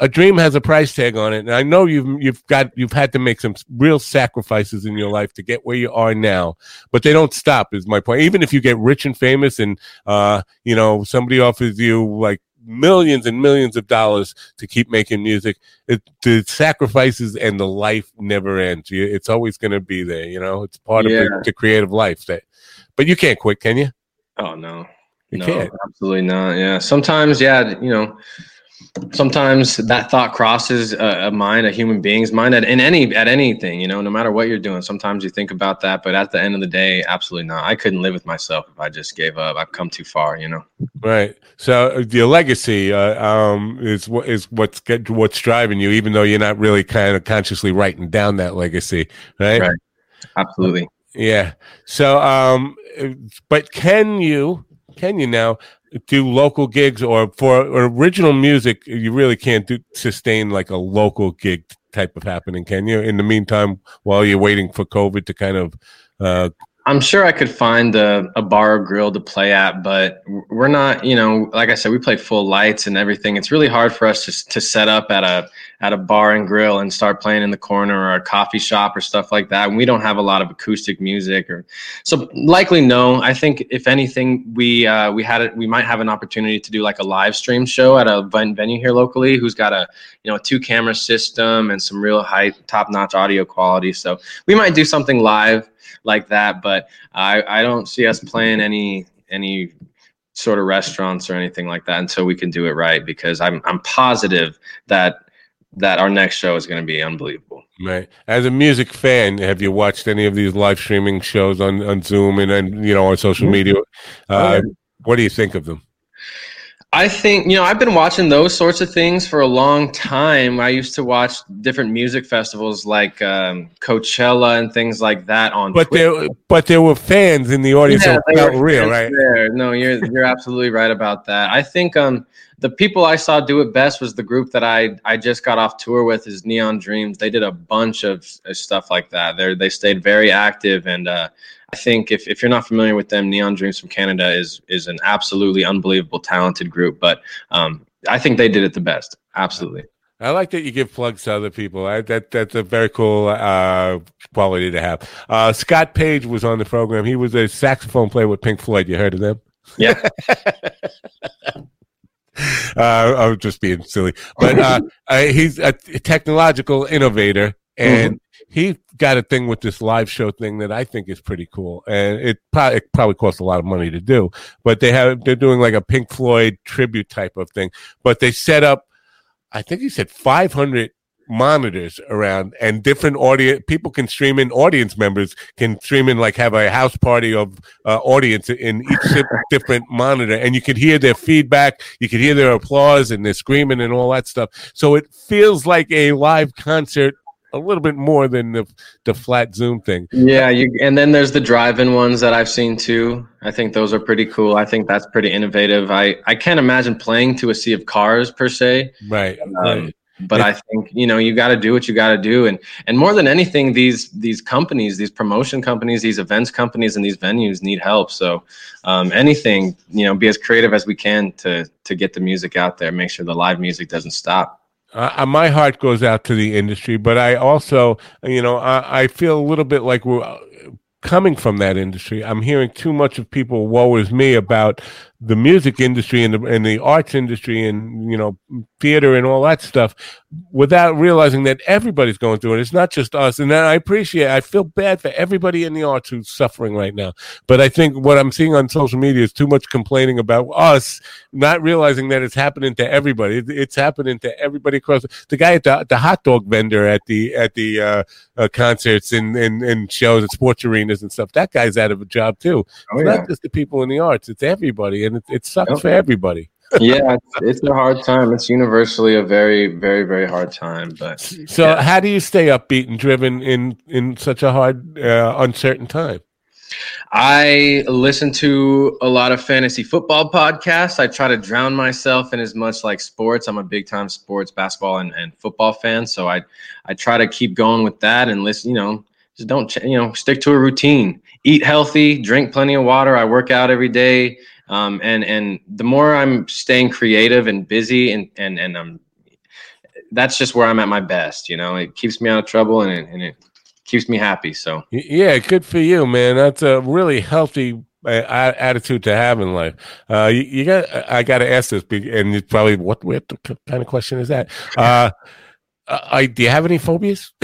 a dream has a price tag on it. And I know you've you've got you've had to make some real sacrifices in your life to get where you are now, but they don't stop. Is my point. Even if you get rich and famous, and uh, you know somebody offers you like millions and millions of dollars to keep making music it, the sacrifices and the life never ends you, it's always going to be there you know it's part of the, the creative life that but you can't quit can you Oh no, you no, can't absolutely not. Yeah, sometimes, yeah, you know, sometimes that thought crosses a, a mind, a human being's mind, at in any at anything, you know, no matter what you're doing. Sometimes you think about that, but at the end of the day, absolutely not. I couldn't live with myself if I just gave up. I've come too far, you know. right so uh, your legacy uh, um is what is what's get, what's driving you even though you're not really kind of consciously writing down that legacy right, Right. Absolutely. yeah so um but can you can you now do local gigs or for original music you really can't do sustain like a local gig type of happening can you? In the meantime while you're waiting for covid to kind of uh I'm sure I could find a, a bar or grill to play at, but we're not, you know, like I said, we play full lights and everything. It's really hard for us to, to set up at a at a bar and grill and start playing in the corner or a coffee shop or stuff like that. And we don't have a lot of acoustic music or so likely no. I think if anything, we uh, we had it we might have an opportunity to do like a live stream show at a venue here locally who's got a you know a two camera system and some real high top notch audio quality. So we might do something live like that. But I, I don't see us playing any any sort of restaurants or anything like that until we can do it right because I'm I'm positive that that our next show is going to be unbelievable. Right. As a music fan, have you watched any of these live streaming shows on, on Zoom and, and you know on social media? Uh, Oh. What do you think of them? I think you know I've been watching those sorts of things for a long time. I used to watch different music festivals like um, Coachella and things like that on. But Twitter. there, but there were fans in the audience. Yeah, that felt were real, right? There. No, you're you're absolutely right about that. I think um the people I saw do it best was the group that I I just got off tour with is Neon Dreams. They did a bunch of of stuff like that. They they stayed very active and uh, I think if, if you're not familiar with them, Neon Dreams from Canada is is an absolutely unbelievable talented group. But um, I think they did it the best. Absolutely. I like that you give plugs to other people. I, that that's a very cool uh, quality to have. Uh, Scott Page was on the program. He was a saxophone player with Pink Floyd. You heard of them? Yeah. uh, I was just being silly, but uh, uh, he's a technological innovator, and he got a thing with this live show thing that I think is pretty cool. And it probably it probably costs a lot of money to do, but they have they're doing like a Pink Floyd tribute type of thing. But they set up, I think he said 500 monitors around and different audience people can stream in audience members can stream in like have a house party of uh, audience in each different monitor and you could hear their feedback you could hear their applause and their screaming and all that stuff so it feels like a live concert a little bit more than the the flat zoom thing Yeah, you and then there's the drive-in ones that I've seen too. I think those are pretty cool. I think that's pretty innovative. I I can't imagine playing to a sea of cars per se. right Um, but I think you know you got to do what you got to do, and and more than anything, these these companies, these promotion companies, these events companies, and these venues need help. So um, anything you know, be as creative as we can to to get the music out there. Make sure the live music doesn't stop. Uh, my heart goes out to the industry, but I also, you know, I, I feel a little bit like we're uh, coming from that industry. I'm hearing too much of people, woe is me, about the music industry and the, and the arts industry and, you know, theater and all that stuff without realizing that everybody's going through it. It's not just us. And I appreciate, I feel bad for everybody in the arts who's suffering right now. But I think what I'm seeing on social media is too much complaining about us, not realizing that it's happening to everybody. It- it's happening to everybody across. The guy at the, the hot dog vendor at the at the uh, uh, concerts and, and and shows at sports arenas and stuff. That guy's out of a job too. Oh It's not just the people in the arts; it's everybody, and it, it sucks Yep. for everybody. yeah, it's, it's a hard time. It's universally a very, very, very hard time. But So, Yeah. how do you stay upbeat and driven in in such a hard, uh, uncertain time? I listen to a lot of fantasy football podcasts. I try to drown myself in as much like sports. I'm a big time sports, basketball, and, and football fan. So I I try to keep going with that and listen. You know, just don't you know stick to a routine. Eat healthy, drink plenty of water. I work out every day. Um, and and the more I'm staying creative and busy and and and I'm that's just where I'm at my best. You know, it keeps me out of trouble and it, and it keeps me happy. So Yeah, good for you, man. That's a really healthy uh, attitude to have in life. Uh, you, you got. I got to ask this, and it's probably what, what kind of question is that? Uh, I do you have any phobias?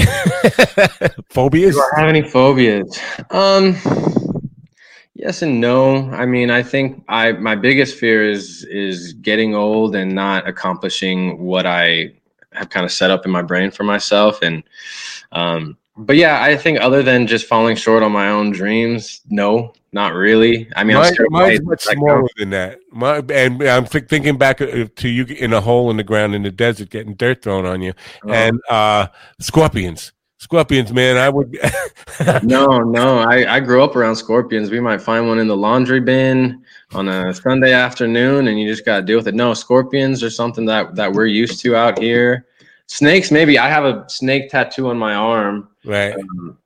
phobias? Do I have any phobias? Um, yes and no. I mean, I think I my biggest fear is is getting old and not accomplishing what I have kind of set up in my brain for myself. And um, but yeah, I think other than just falling short on my own dreams, no, not really. I mean, I'm Mine, mine's much like, smaller than that. My, and I'm th- thinking back uh, to you in a hole in the ground in the desert, getting dirt thrown on you, oh, and uh, scorpions. Scorpions, man. I would. no, no. I, I grew up around scorpions. We might find one in the laundry bin on a Sunday afternoon, and you just got to deal with it. No, scorpions are something that that we're used to out here. Snakes, maybe. I have a snake tattoo on my arm, right. um,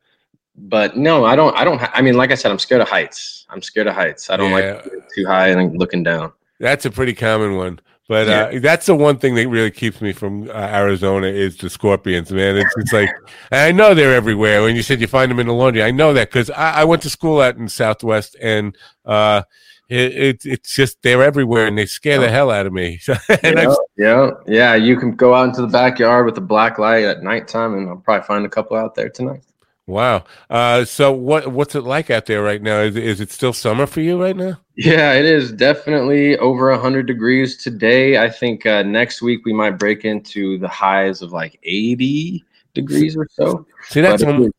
but no, I don't. I don't. Ha- I mean, like I said, I'm scared of heights. I'm scared of heights. I don't Yeah. like too high and looking down. That's a pretty common one. But uh, that's the one thing that really keeps me from uh, Arizona is the scorpions, man. It's, it's like I know they're everywhere. When you said you find them in the laundry, I know that because I, I went to school out in Southwest, and uh, it, it, it's just they're everywhere, and they scare the hell out of me. and yeah, I've, yeah, yeah. You can go out into the backyard with a black light at nighttime, and I'll probably find a couple out there tonight. Wow. Uh, so what what's it like out there right now? Is is it still summer for you right now? Yeah, it is definitely over 100 degrees today. I think uh, next week we might break into the highs of like 80 degrees or so. See, that's it is-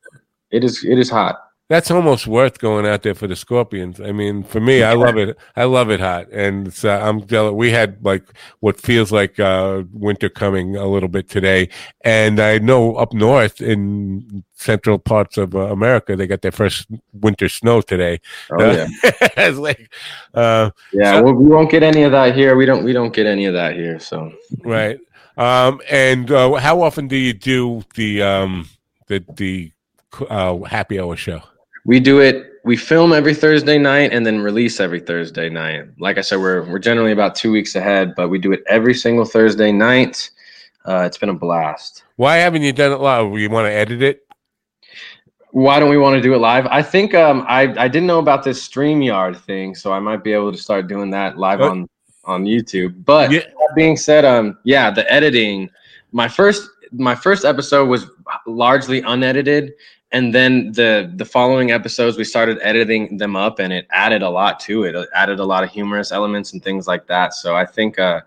it is it is hot. That's almost worth going out there for the Scorpions. I mean, for me, I love it. I love it hot, and uh, I'm jealous. We had like what feels like uh, winter coming a little bit today, and I know up north in central parts of uh, America, they got their first winter snow today. Oh yeah, it's like, uh, yeah. so- well, we won't get any of that here. We don't. We don't get any of that here. So right. Um, and uh, how often do you do the um, the the uh, happy hour show? We do it. We film every Thursday night and then release every Thursday night. Like I said, we're we're generally about two weeks ahead, but we do it every single Thursday night. Uh, it's been a blast. Why haven't you done it live? You want to edit it? Why don't we want to do it live? I think um, I I didn't know about this Streamyard thing, so I might be able to start doing that live on on YouTube. But Yeah. that being said, um, yeah, the editing. My first my first episode was largely unedited, and then the the following episodes we started editing them up, and it added a lot to it. It added a lot of humorous elements and things like that. So I think uh,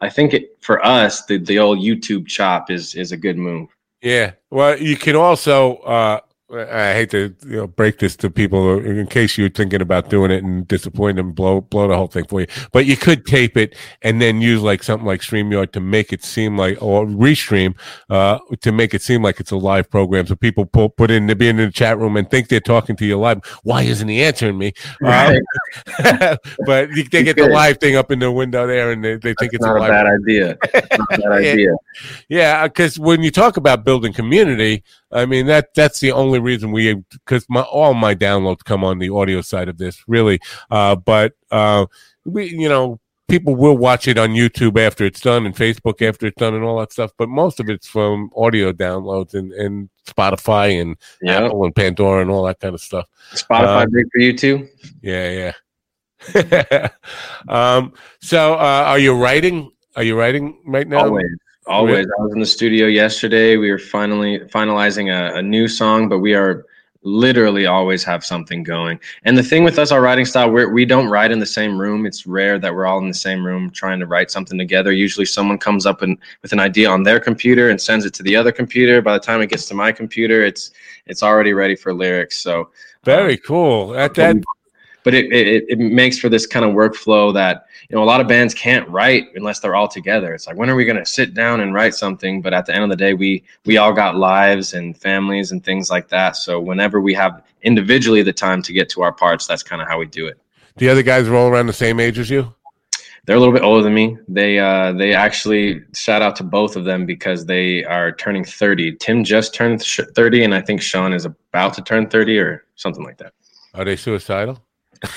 I think it for us the the old YouTube chop is is a good move. Yeah. Well, you can also. Uh, I hate to you know, break this to people in case you're thinking about doing it and disappoint them, blow blow the whole thing for you. But you could tape it and then use like something like StreamYard to make it seem like, or restream uh, to make it seem like it's a live program. So people put put in, they're being in the chat room and think they're talking to you live. Why isn't he answering me? Uh, but they get the live thing up in the window there, and they, they think it's not a a live. bad idea. Not a bad idea. Yeah, because when you talk about building community, I mean that that's the only reason we because my all my downloads come on the audio side of this, really. Uh, but uh, we, you know, people will watch it on YouTube after it's done and Facebook after it's done and all that stuff. But most of it's from audio downloads and and Spotify and. Apple and Pandora and all that kind of stuff. Spotify Uh, big for you too. Yeah, yeah. um, so, uh, are you writing? Are you writing right now? Always. Always. I was in the studio yesterday. We were finally finalizing a, a new song, but we are literally always have something going. And the thing with us, our writing style, we're, we don't write in the same room. It's rare that we're all in the same room trying to write something together. Usually someone comes up and, with an idea on their computer and sends it to the other computer. By the time it gets to my computer, it's it's already ready for lyrics. So Very um, cool. At that that but it, it it makes for this kind of workflow that you know a lot of bands can't write unless they're all together. It's like when are we going to sit down and write something? But at the end of the day we we all got lives and families and things like that. So whenever we have individually the time to get to our parts that's kind of how we do it. The other guys are all around the same age as you. they're a little bit older than me. They uh they actually shout out to both of them because they are turning 30 tim just turned 30 and i think sean is about to turn 30 or something like that. Are they suicidal?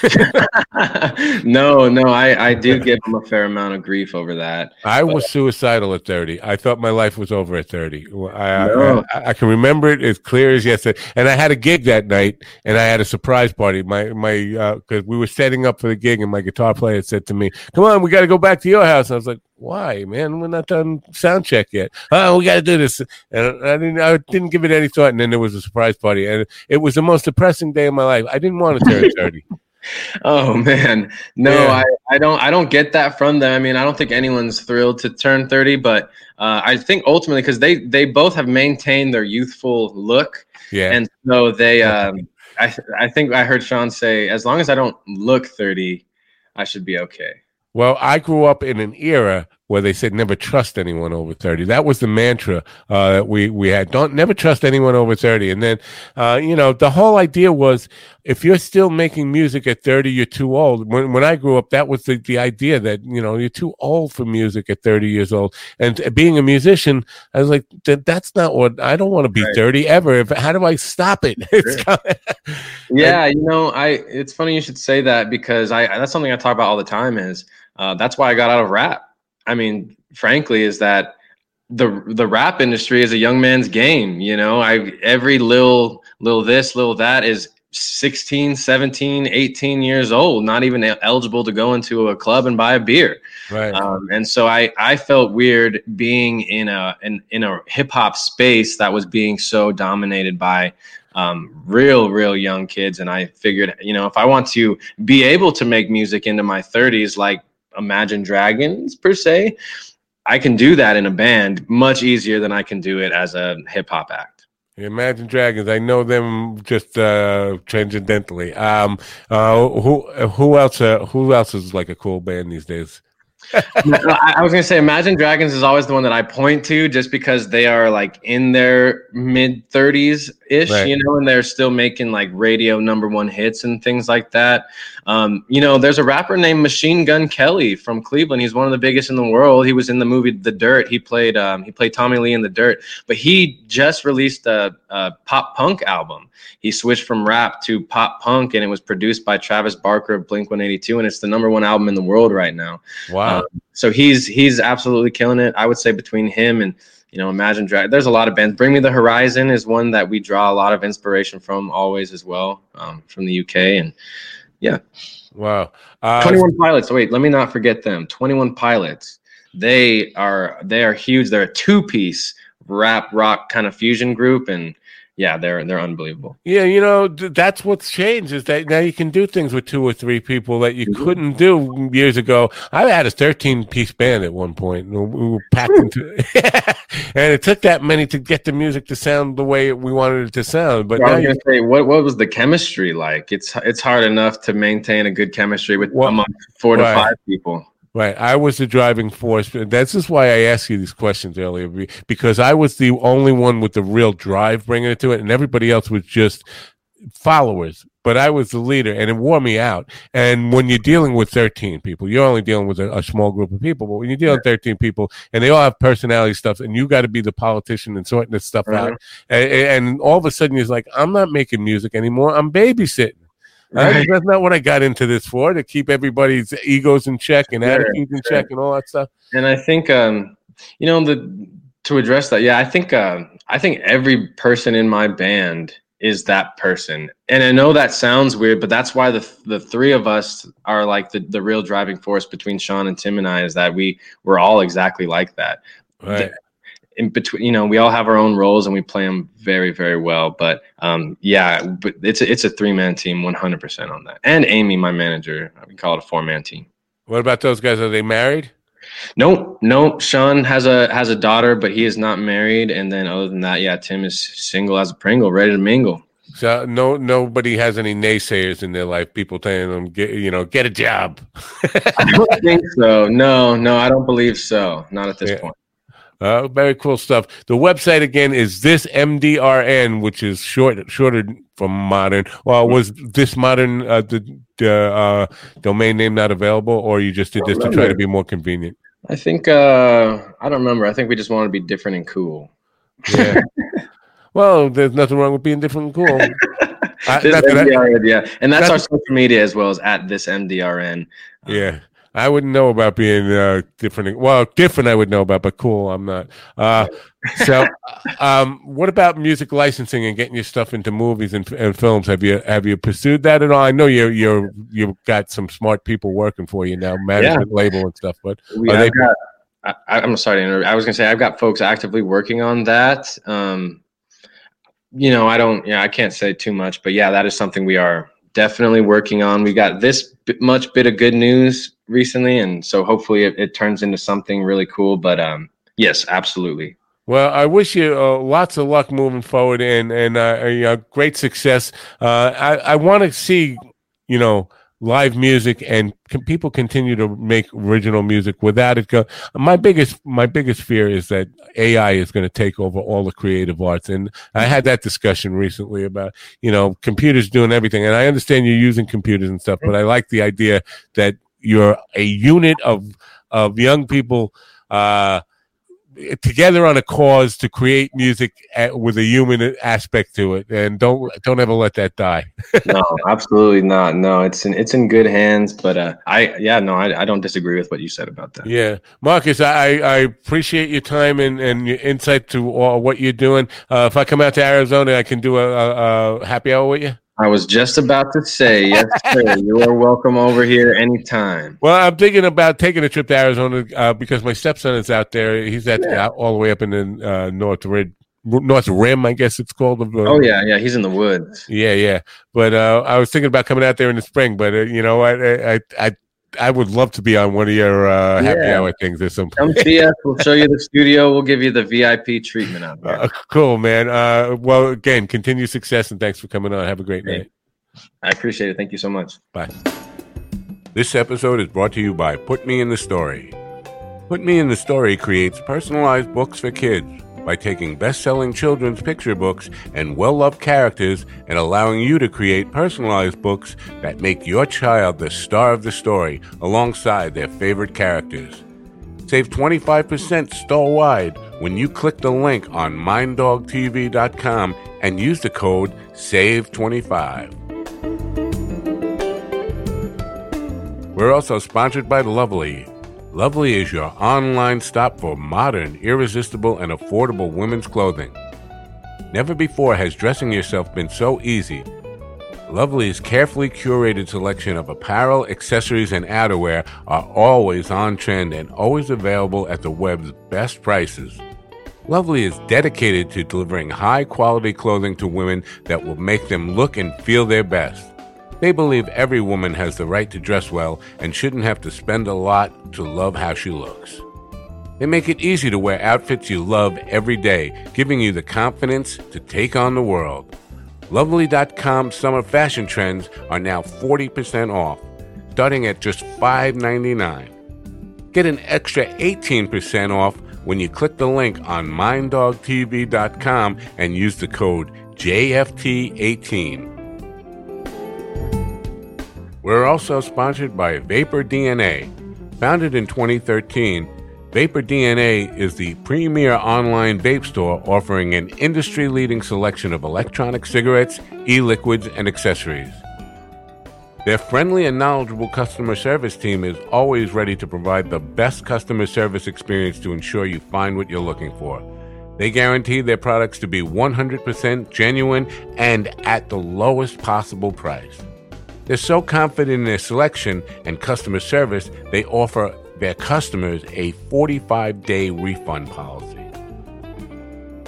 no, no, I, I do give him a fair amount of grief over that. I was suicidal at 30. I thought my life was over at 30. I, No. I, I can remember it as clear as yesterday. And I had a gig that night and I had a surprise party. My, my, uh, cause we were setting up for the gig and my guitar player said to me, come on, we got to go back to your house. And I was like, why, man? We're not done sound check yet. Oh, we got to do this. And I didn't, I didn't give it any thought. And then there was a surprise party and it was the most depressing day of my life. I didn't want to turn 30. Oh man, no, Yeah. I, I don't I don't get that from them. I mean, I don't think anyone's thrilled to turn 30, but uh, I think ultimately because they they both have maintained their youthful look, Yeah. and so they um, I I think I heard Sean say as long as I don't look 30, I should be okay. Well, I grew up in an era where they said never trust anyone over 30. That was the mantra uh, that we, we had. Don't never trust anyone over 30. And then, uh, you know, the whole idea was if you're still making music at 30, you're too old. When, when I grew up, that was the, the idea that, you know, you're too old for music at 30 years old. And being a musician, I was like, "That- that's not what I don't want to be Right. 30 ever. If, how do I stop it? Yeah, you know, I it's funny you should say that because I that's something I talk about all the time is uh, that's why I got out of rap. I mean, frankly, is that the the rap industry is a young man's game, you know. I every little little this, little that is 16, 17, 18 years old, not even eligible to go into a club and buy a beer. right. Um, and so I, I felt weird being in a in, in a hip hop space that was being so dominated by um, real real young kids. And I figured, you know, if I want to be able to make music into my 30s, like Imagine Dragons per se, I can do that in a band much easier than I can do it as a hip hop act. Imagine Dragons. I know them just uh, transcendentally. Um, uh, who who else? Uh, who else is like a cool band these days? I was gonna say Imagine Dragons is always the one that I point to just because they are like in their mid 30s ish, right. you know, and they're still making like radio number one hits and things like that. Um, you know, there's a rapper named Machine Gun Kelly from Cleveland. He's one of the biggest in the world. He was in the movie The Dirt. He played um, he played Tommy Lee in The Dirt, but he just released a, a pop punk album. He switched from rap to pop punk, and it was produced by Travis Barker of Blink 182, and it's the number one album in the world right now. Wow! Um, so he's he's absolutely killing it. I would say between him and you know, Imagine Drag. There's a lot of bands. Bring Me the Horizon is one that we draw a lot of inspiration from always as well, um, from the UK. And yeah. Wow. Uh, 21 Pilots. Wait, let me not forget them. 21 Pilots. They are they are huge. They're a two piece rap rock kind of fusion group, and yeah, they're they're unbelievable. Yeah, you know that's what's changed is that now you can do things with two or three people that you mm-hmm. couldn't do years ago. I had a thirteen piece band at one point. We were packed into, and it took that many to get the music to sound the way we wanted it to sound. But I was gonna say, what what was the chemistry like? It's it's hard enough to maintain a good chemistry with well, among four to five people. Right. I was the driving force. And That's just why I asked you these questions earlier, because I was the only one with the real drive bringing it to it, and everybody else was just followers. But I was the leader, and it wore me out. And when you're dealing with 13 people, you're only dealing with a, a small group of people. But when you're dealing with 13 people, and they all have personality stuff, and you got to be the politician and sorting this stuff out, uh-huh. and, and all of a sudden you're like, I'm not making music anymore. I'm babysitting. Right. That's not what I got into this for to keep everybody's egos in check and sure, attitudes in sure. check and all that stuff. And I think, um, you know, the to address that, yeah, I think uh, I think every person in my band is that person. And I know that sounds weird, but that's why the the three of us are like the, the real driving force between Sean and Tim and I is that we we're all exactly like that. Right in between, you know, we all have our own roles and we play them very, very well. But um, yeah, but it's a, it's a three man team, one hundred percent on that. And Amy, my manager, we call it a four man team. What about those guys? Are they married? Nope, nope. Sean has a has a daughter, but he is not married. And then other than that, yeah, Tim is single as a Pringle, ready to mingle. So no, nobody has any naysayers in their life. People telling them, get you know, get a job. I don't think so. No, no, I don't believe so. Not at this yeah. point. Uh, very cool stuff. The website again is this MDRN, which is short shorter from modern. Well, was this modern uh, the, the uh, domain name not available, or you just did this to try to be more convenient? I think uh, I don't remember. I think we just want to be different and cool. Yeah. well, there's nothing wrong with being different and cool. I, MDRN, yeah, and that's, that's, our social media as well as at this MDRN. Yeah. I wouldn't know about being uh, different. Well, different I would know about, but cool I'm not. Uh, so, um, what about music licensing and getting your stuff into movies and, and, films? Have you have you pursued that at all? I know you you're you've got some smart people working for you now, management yeah. label and stuff. But we, are they? Got, I, am sorry to interrupt. I was gonna say I've got folks actively working on that. Um, you know, I don't. Yeah, I can't say too much, but yeah, that is something we are definitely working on. We got this much bit of good news recently, and so hopefully it, it turns into something really cool. But um, yes, absolutely. Well, I wish you uh, lots of luck moving forward and and uh, great success. Uh, I I want to see you know live music and can people continue to make original music without it go my biggest my biggest fear is that ai is going to take over all the creative arts and i had that discussion recently about you know computers doing everything and i understand you're using computers and stuff but i like the idea that you're a unit of of young people uh together on a cause to create music at, with a human aspect to it. And don't don't ever let that die. No absolutely not. No it's in it's in good hands but uh i yeah no I, I don't disagree with what you said about that. Yeah. Marcus i i appreciate your time and and your insight to all, what you're doing. Uh if i come out to arizona i can do a, a, a happy hour with you I was just about to say, yes, sir. you are welcome over here anytime. Well, I'm thinking about taking a trip to Arizona uh, because my stepson is out there. He's at yeah. all the way up in the uh, North Rid, North Rim, I guess it's called. Uh, oh yeah, yeah. He's in the woods. Yeah, yeah. But uh, I was thinking about coming out there in the spring, but uh, you know, I, I, I I would love to be on one of your uh, happy hour things or some Come see us. We'll show you the studio. We'll give you the VIP treatment out there. Uh, cool, man. Uh, well, again, continue success and thanks for coming on. Have a great Hey. night. I appreciate it. Thank you so much. Bye. This episode is brought to you by Put Me in the Story. Put Me in the Story creates personalized books for kids by taking best selling children's picture books and well loved characters and allowing you to create personalized books that make your child the star of the story alongside their favorite characters. Save 25% store wide when you click the link on minddogtv.com and use the code SAVE25. We're also sponsored by Lovely. Lovely is your online stop for modern, irresistible, and affordable women's clothing. Never before has dressing yourself been so easy. Lovely's carefully curated selection of apparel, accessories, and outerwear are always on trend and always available at the web's best prices. Lovely is dedicated to delivering high quality clothing to women that will make them look and feel their best. They believe every woman has the right to dress well and shouldn't have to spend a lot to love how she looks. They make it easy to wear outfits you love every day, giving you the confidence to take on the world. Lovely.com summer fashion trends are now 40% off, starting at just $5.99. Get an extra 18% off when you click the link on minddogtv.com and use the code JFT18. We're also sponsored by Vapor DNA. Founded in 2013, Vapor DNA is the premier online vape store offering an industry leading selection of electronic cigarettes, e liquids, and accessories. Their friendly and knowledgeable customer service team is always ready to provide the best customer service experience to ensure you find what you're looking for. They guarantee their products to be 100% genuine and at the lowest possible price. They're so confident in their selection and customer service, they offer their customers a 45 day refund policy.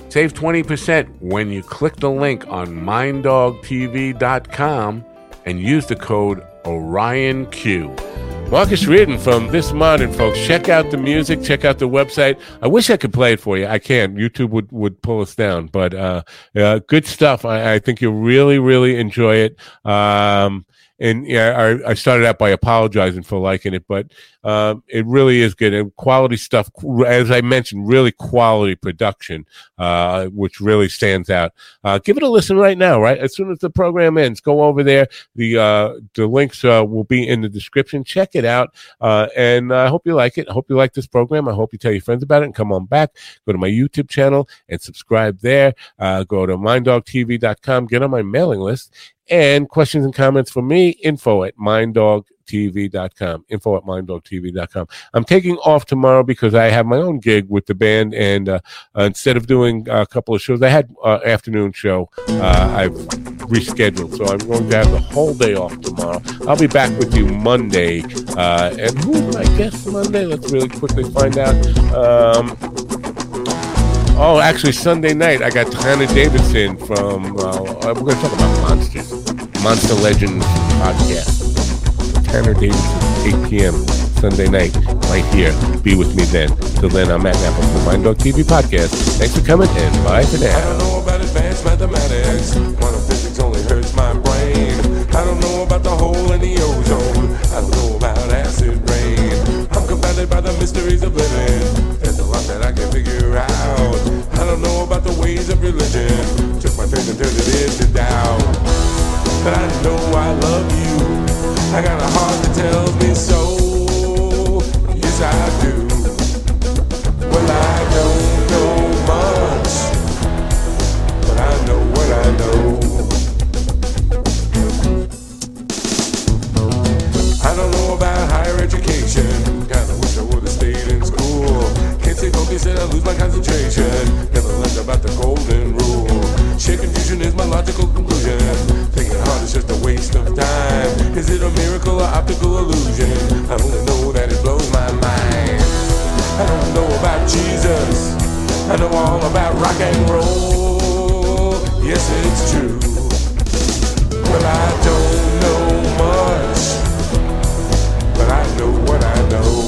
Save 20% when you click the link on minddogtv.com and use the code OrionQ. Marcus Reardon from This Modern, folks. Check out the music. Check out the website. I wish I could play it for you. I can't. YouTube would, would pull us down. But uh, uh, good stuff. I, I think you'll really, really enjoy it. Um, and yeah, I, I started out by apologizing for liking it, but um, it really is good and quality stuff. As I mentioned, really quality production, uh, which really stands out. Uh, give it a listen right now. Right as soon as the program ends, go over there. The uh, the links uh, will be in the description. Check it out, uh, and I hope you like it. I hope you like this program. I hope you tell your friends about it and come on back. Go to my YouTube channel and subscribe there. Uh, go to minddogtv.com. Get on my mailing list and questions and comments for me, info at minddogtv.com. Info at minddogtv.com. I'm taking off tomorrow because I have my own gig with the band. And uh, uh, instead of doing a couple of shows, I had uh, afternoon show. Uh, I've rescheduled. So I'm going to have the whole day off tomorrow. I'll be back with you Monday. Uh, and who is my guest Monday? Let's really quickly find out. Um, Oh, actually, Sunday night I got Tanner Davidson from. Uh, we're going to talk about monsters, Monster Legends podcast. Tanner Davidson, 8 p.m. Sunday night, right here. Be with me then. Till then, I'm Matt Nappo from Mind Dog TV podcast. Thanks for coming and bye for I now. don't know about advanced mathematics. Quantum physics only hurts my brain. I don't know about the hole in the ozone. I don't know about acid rain. I'm by the mysteries of living. There's a lot that I can figure out. I don't know about the ways of religion. Took my faith and turned it into doubt. But I know I love you. I got a heart that tells me so. Yes, I do. Well, I don't know much, but I know what I know. I don't know about higher education. Kinda wish I would've stayed in school. Can't focused and I lose my concentration. Never learned about the golden rule. Sheer confusion is my logical conclusion. Thinking hard is just a waste of time. Is it a miracle or optical illusion? I only know that it blows my mind. I don't know about Jesus. I know all about rock and roll. Yes, it's true. Well, I don't know much, but I know what I know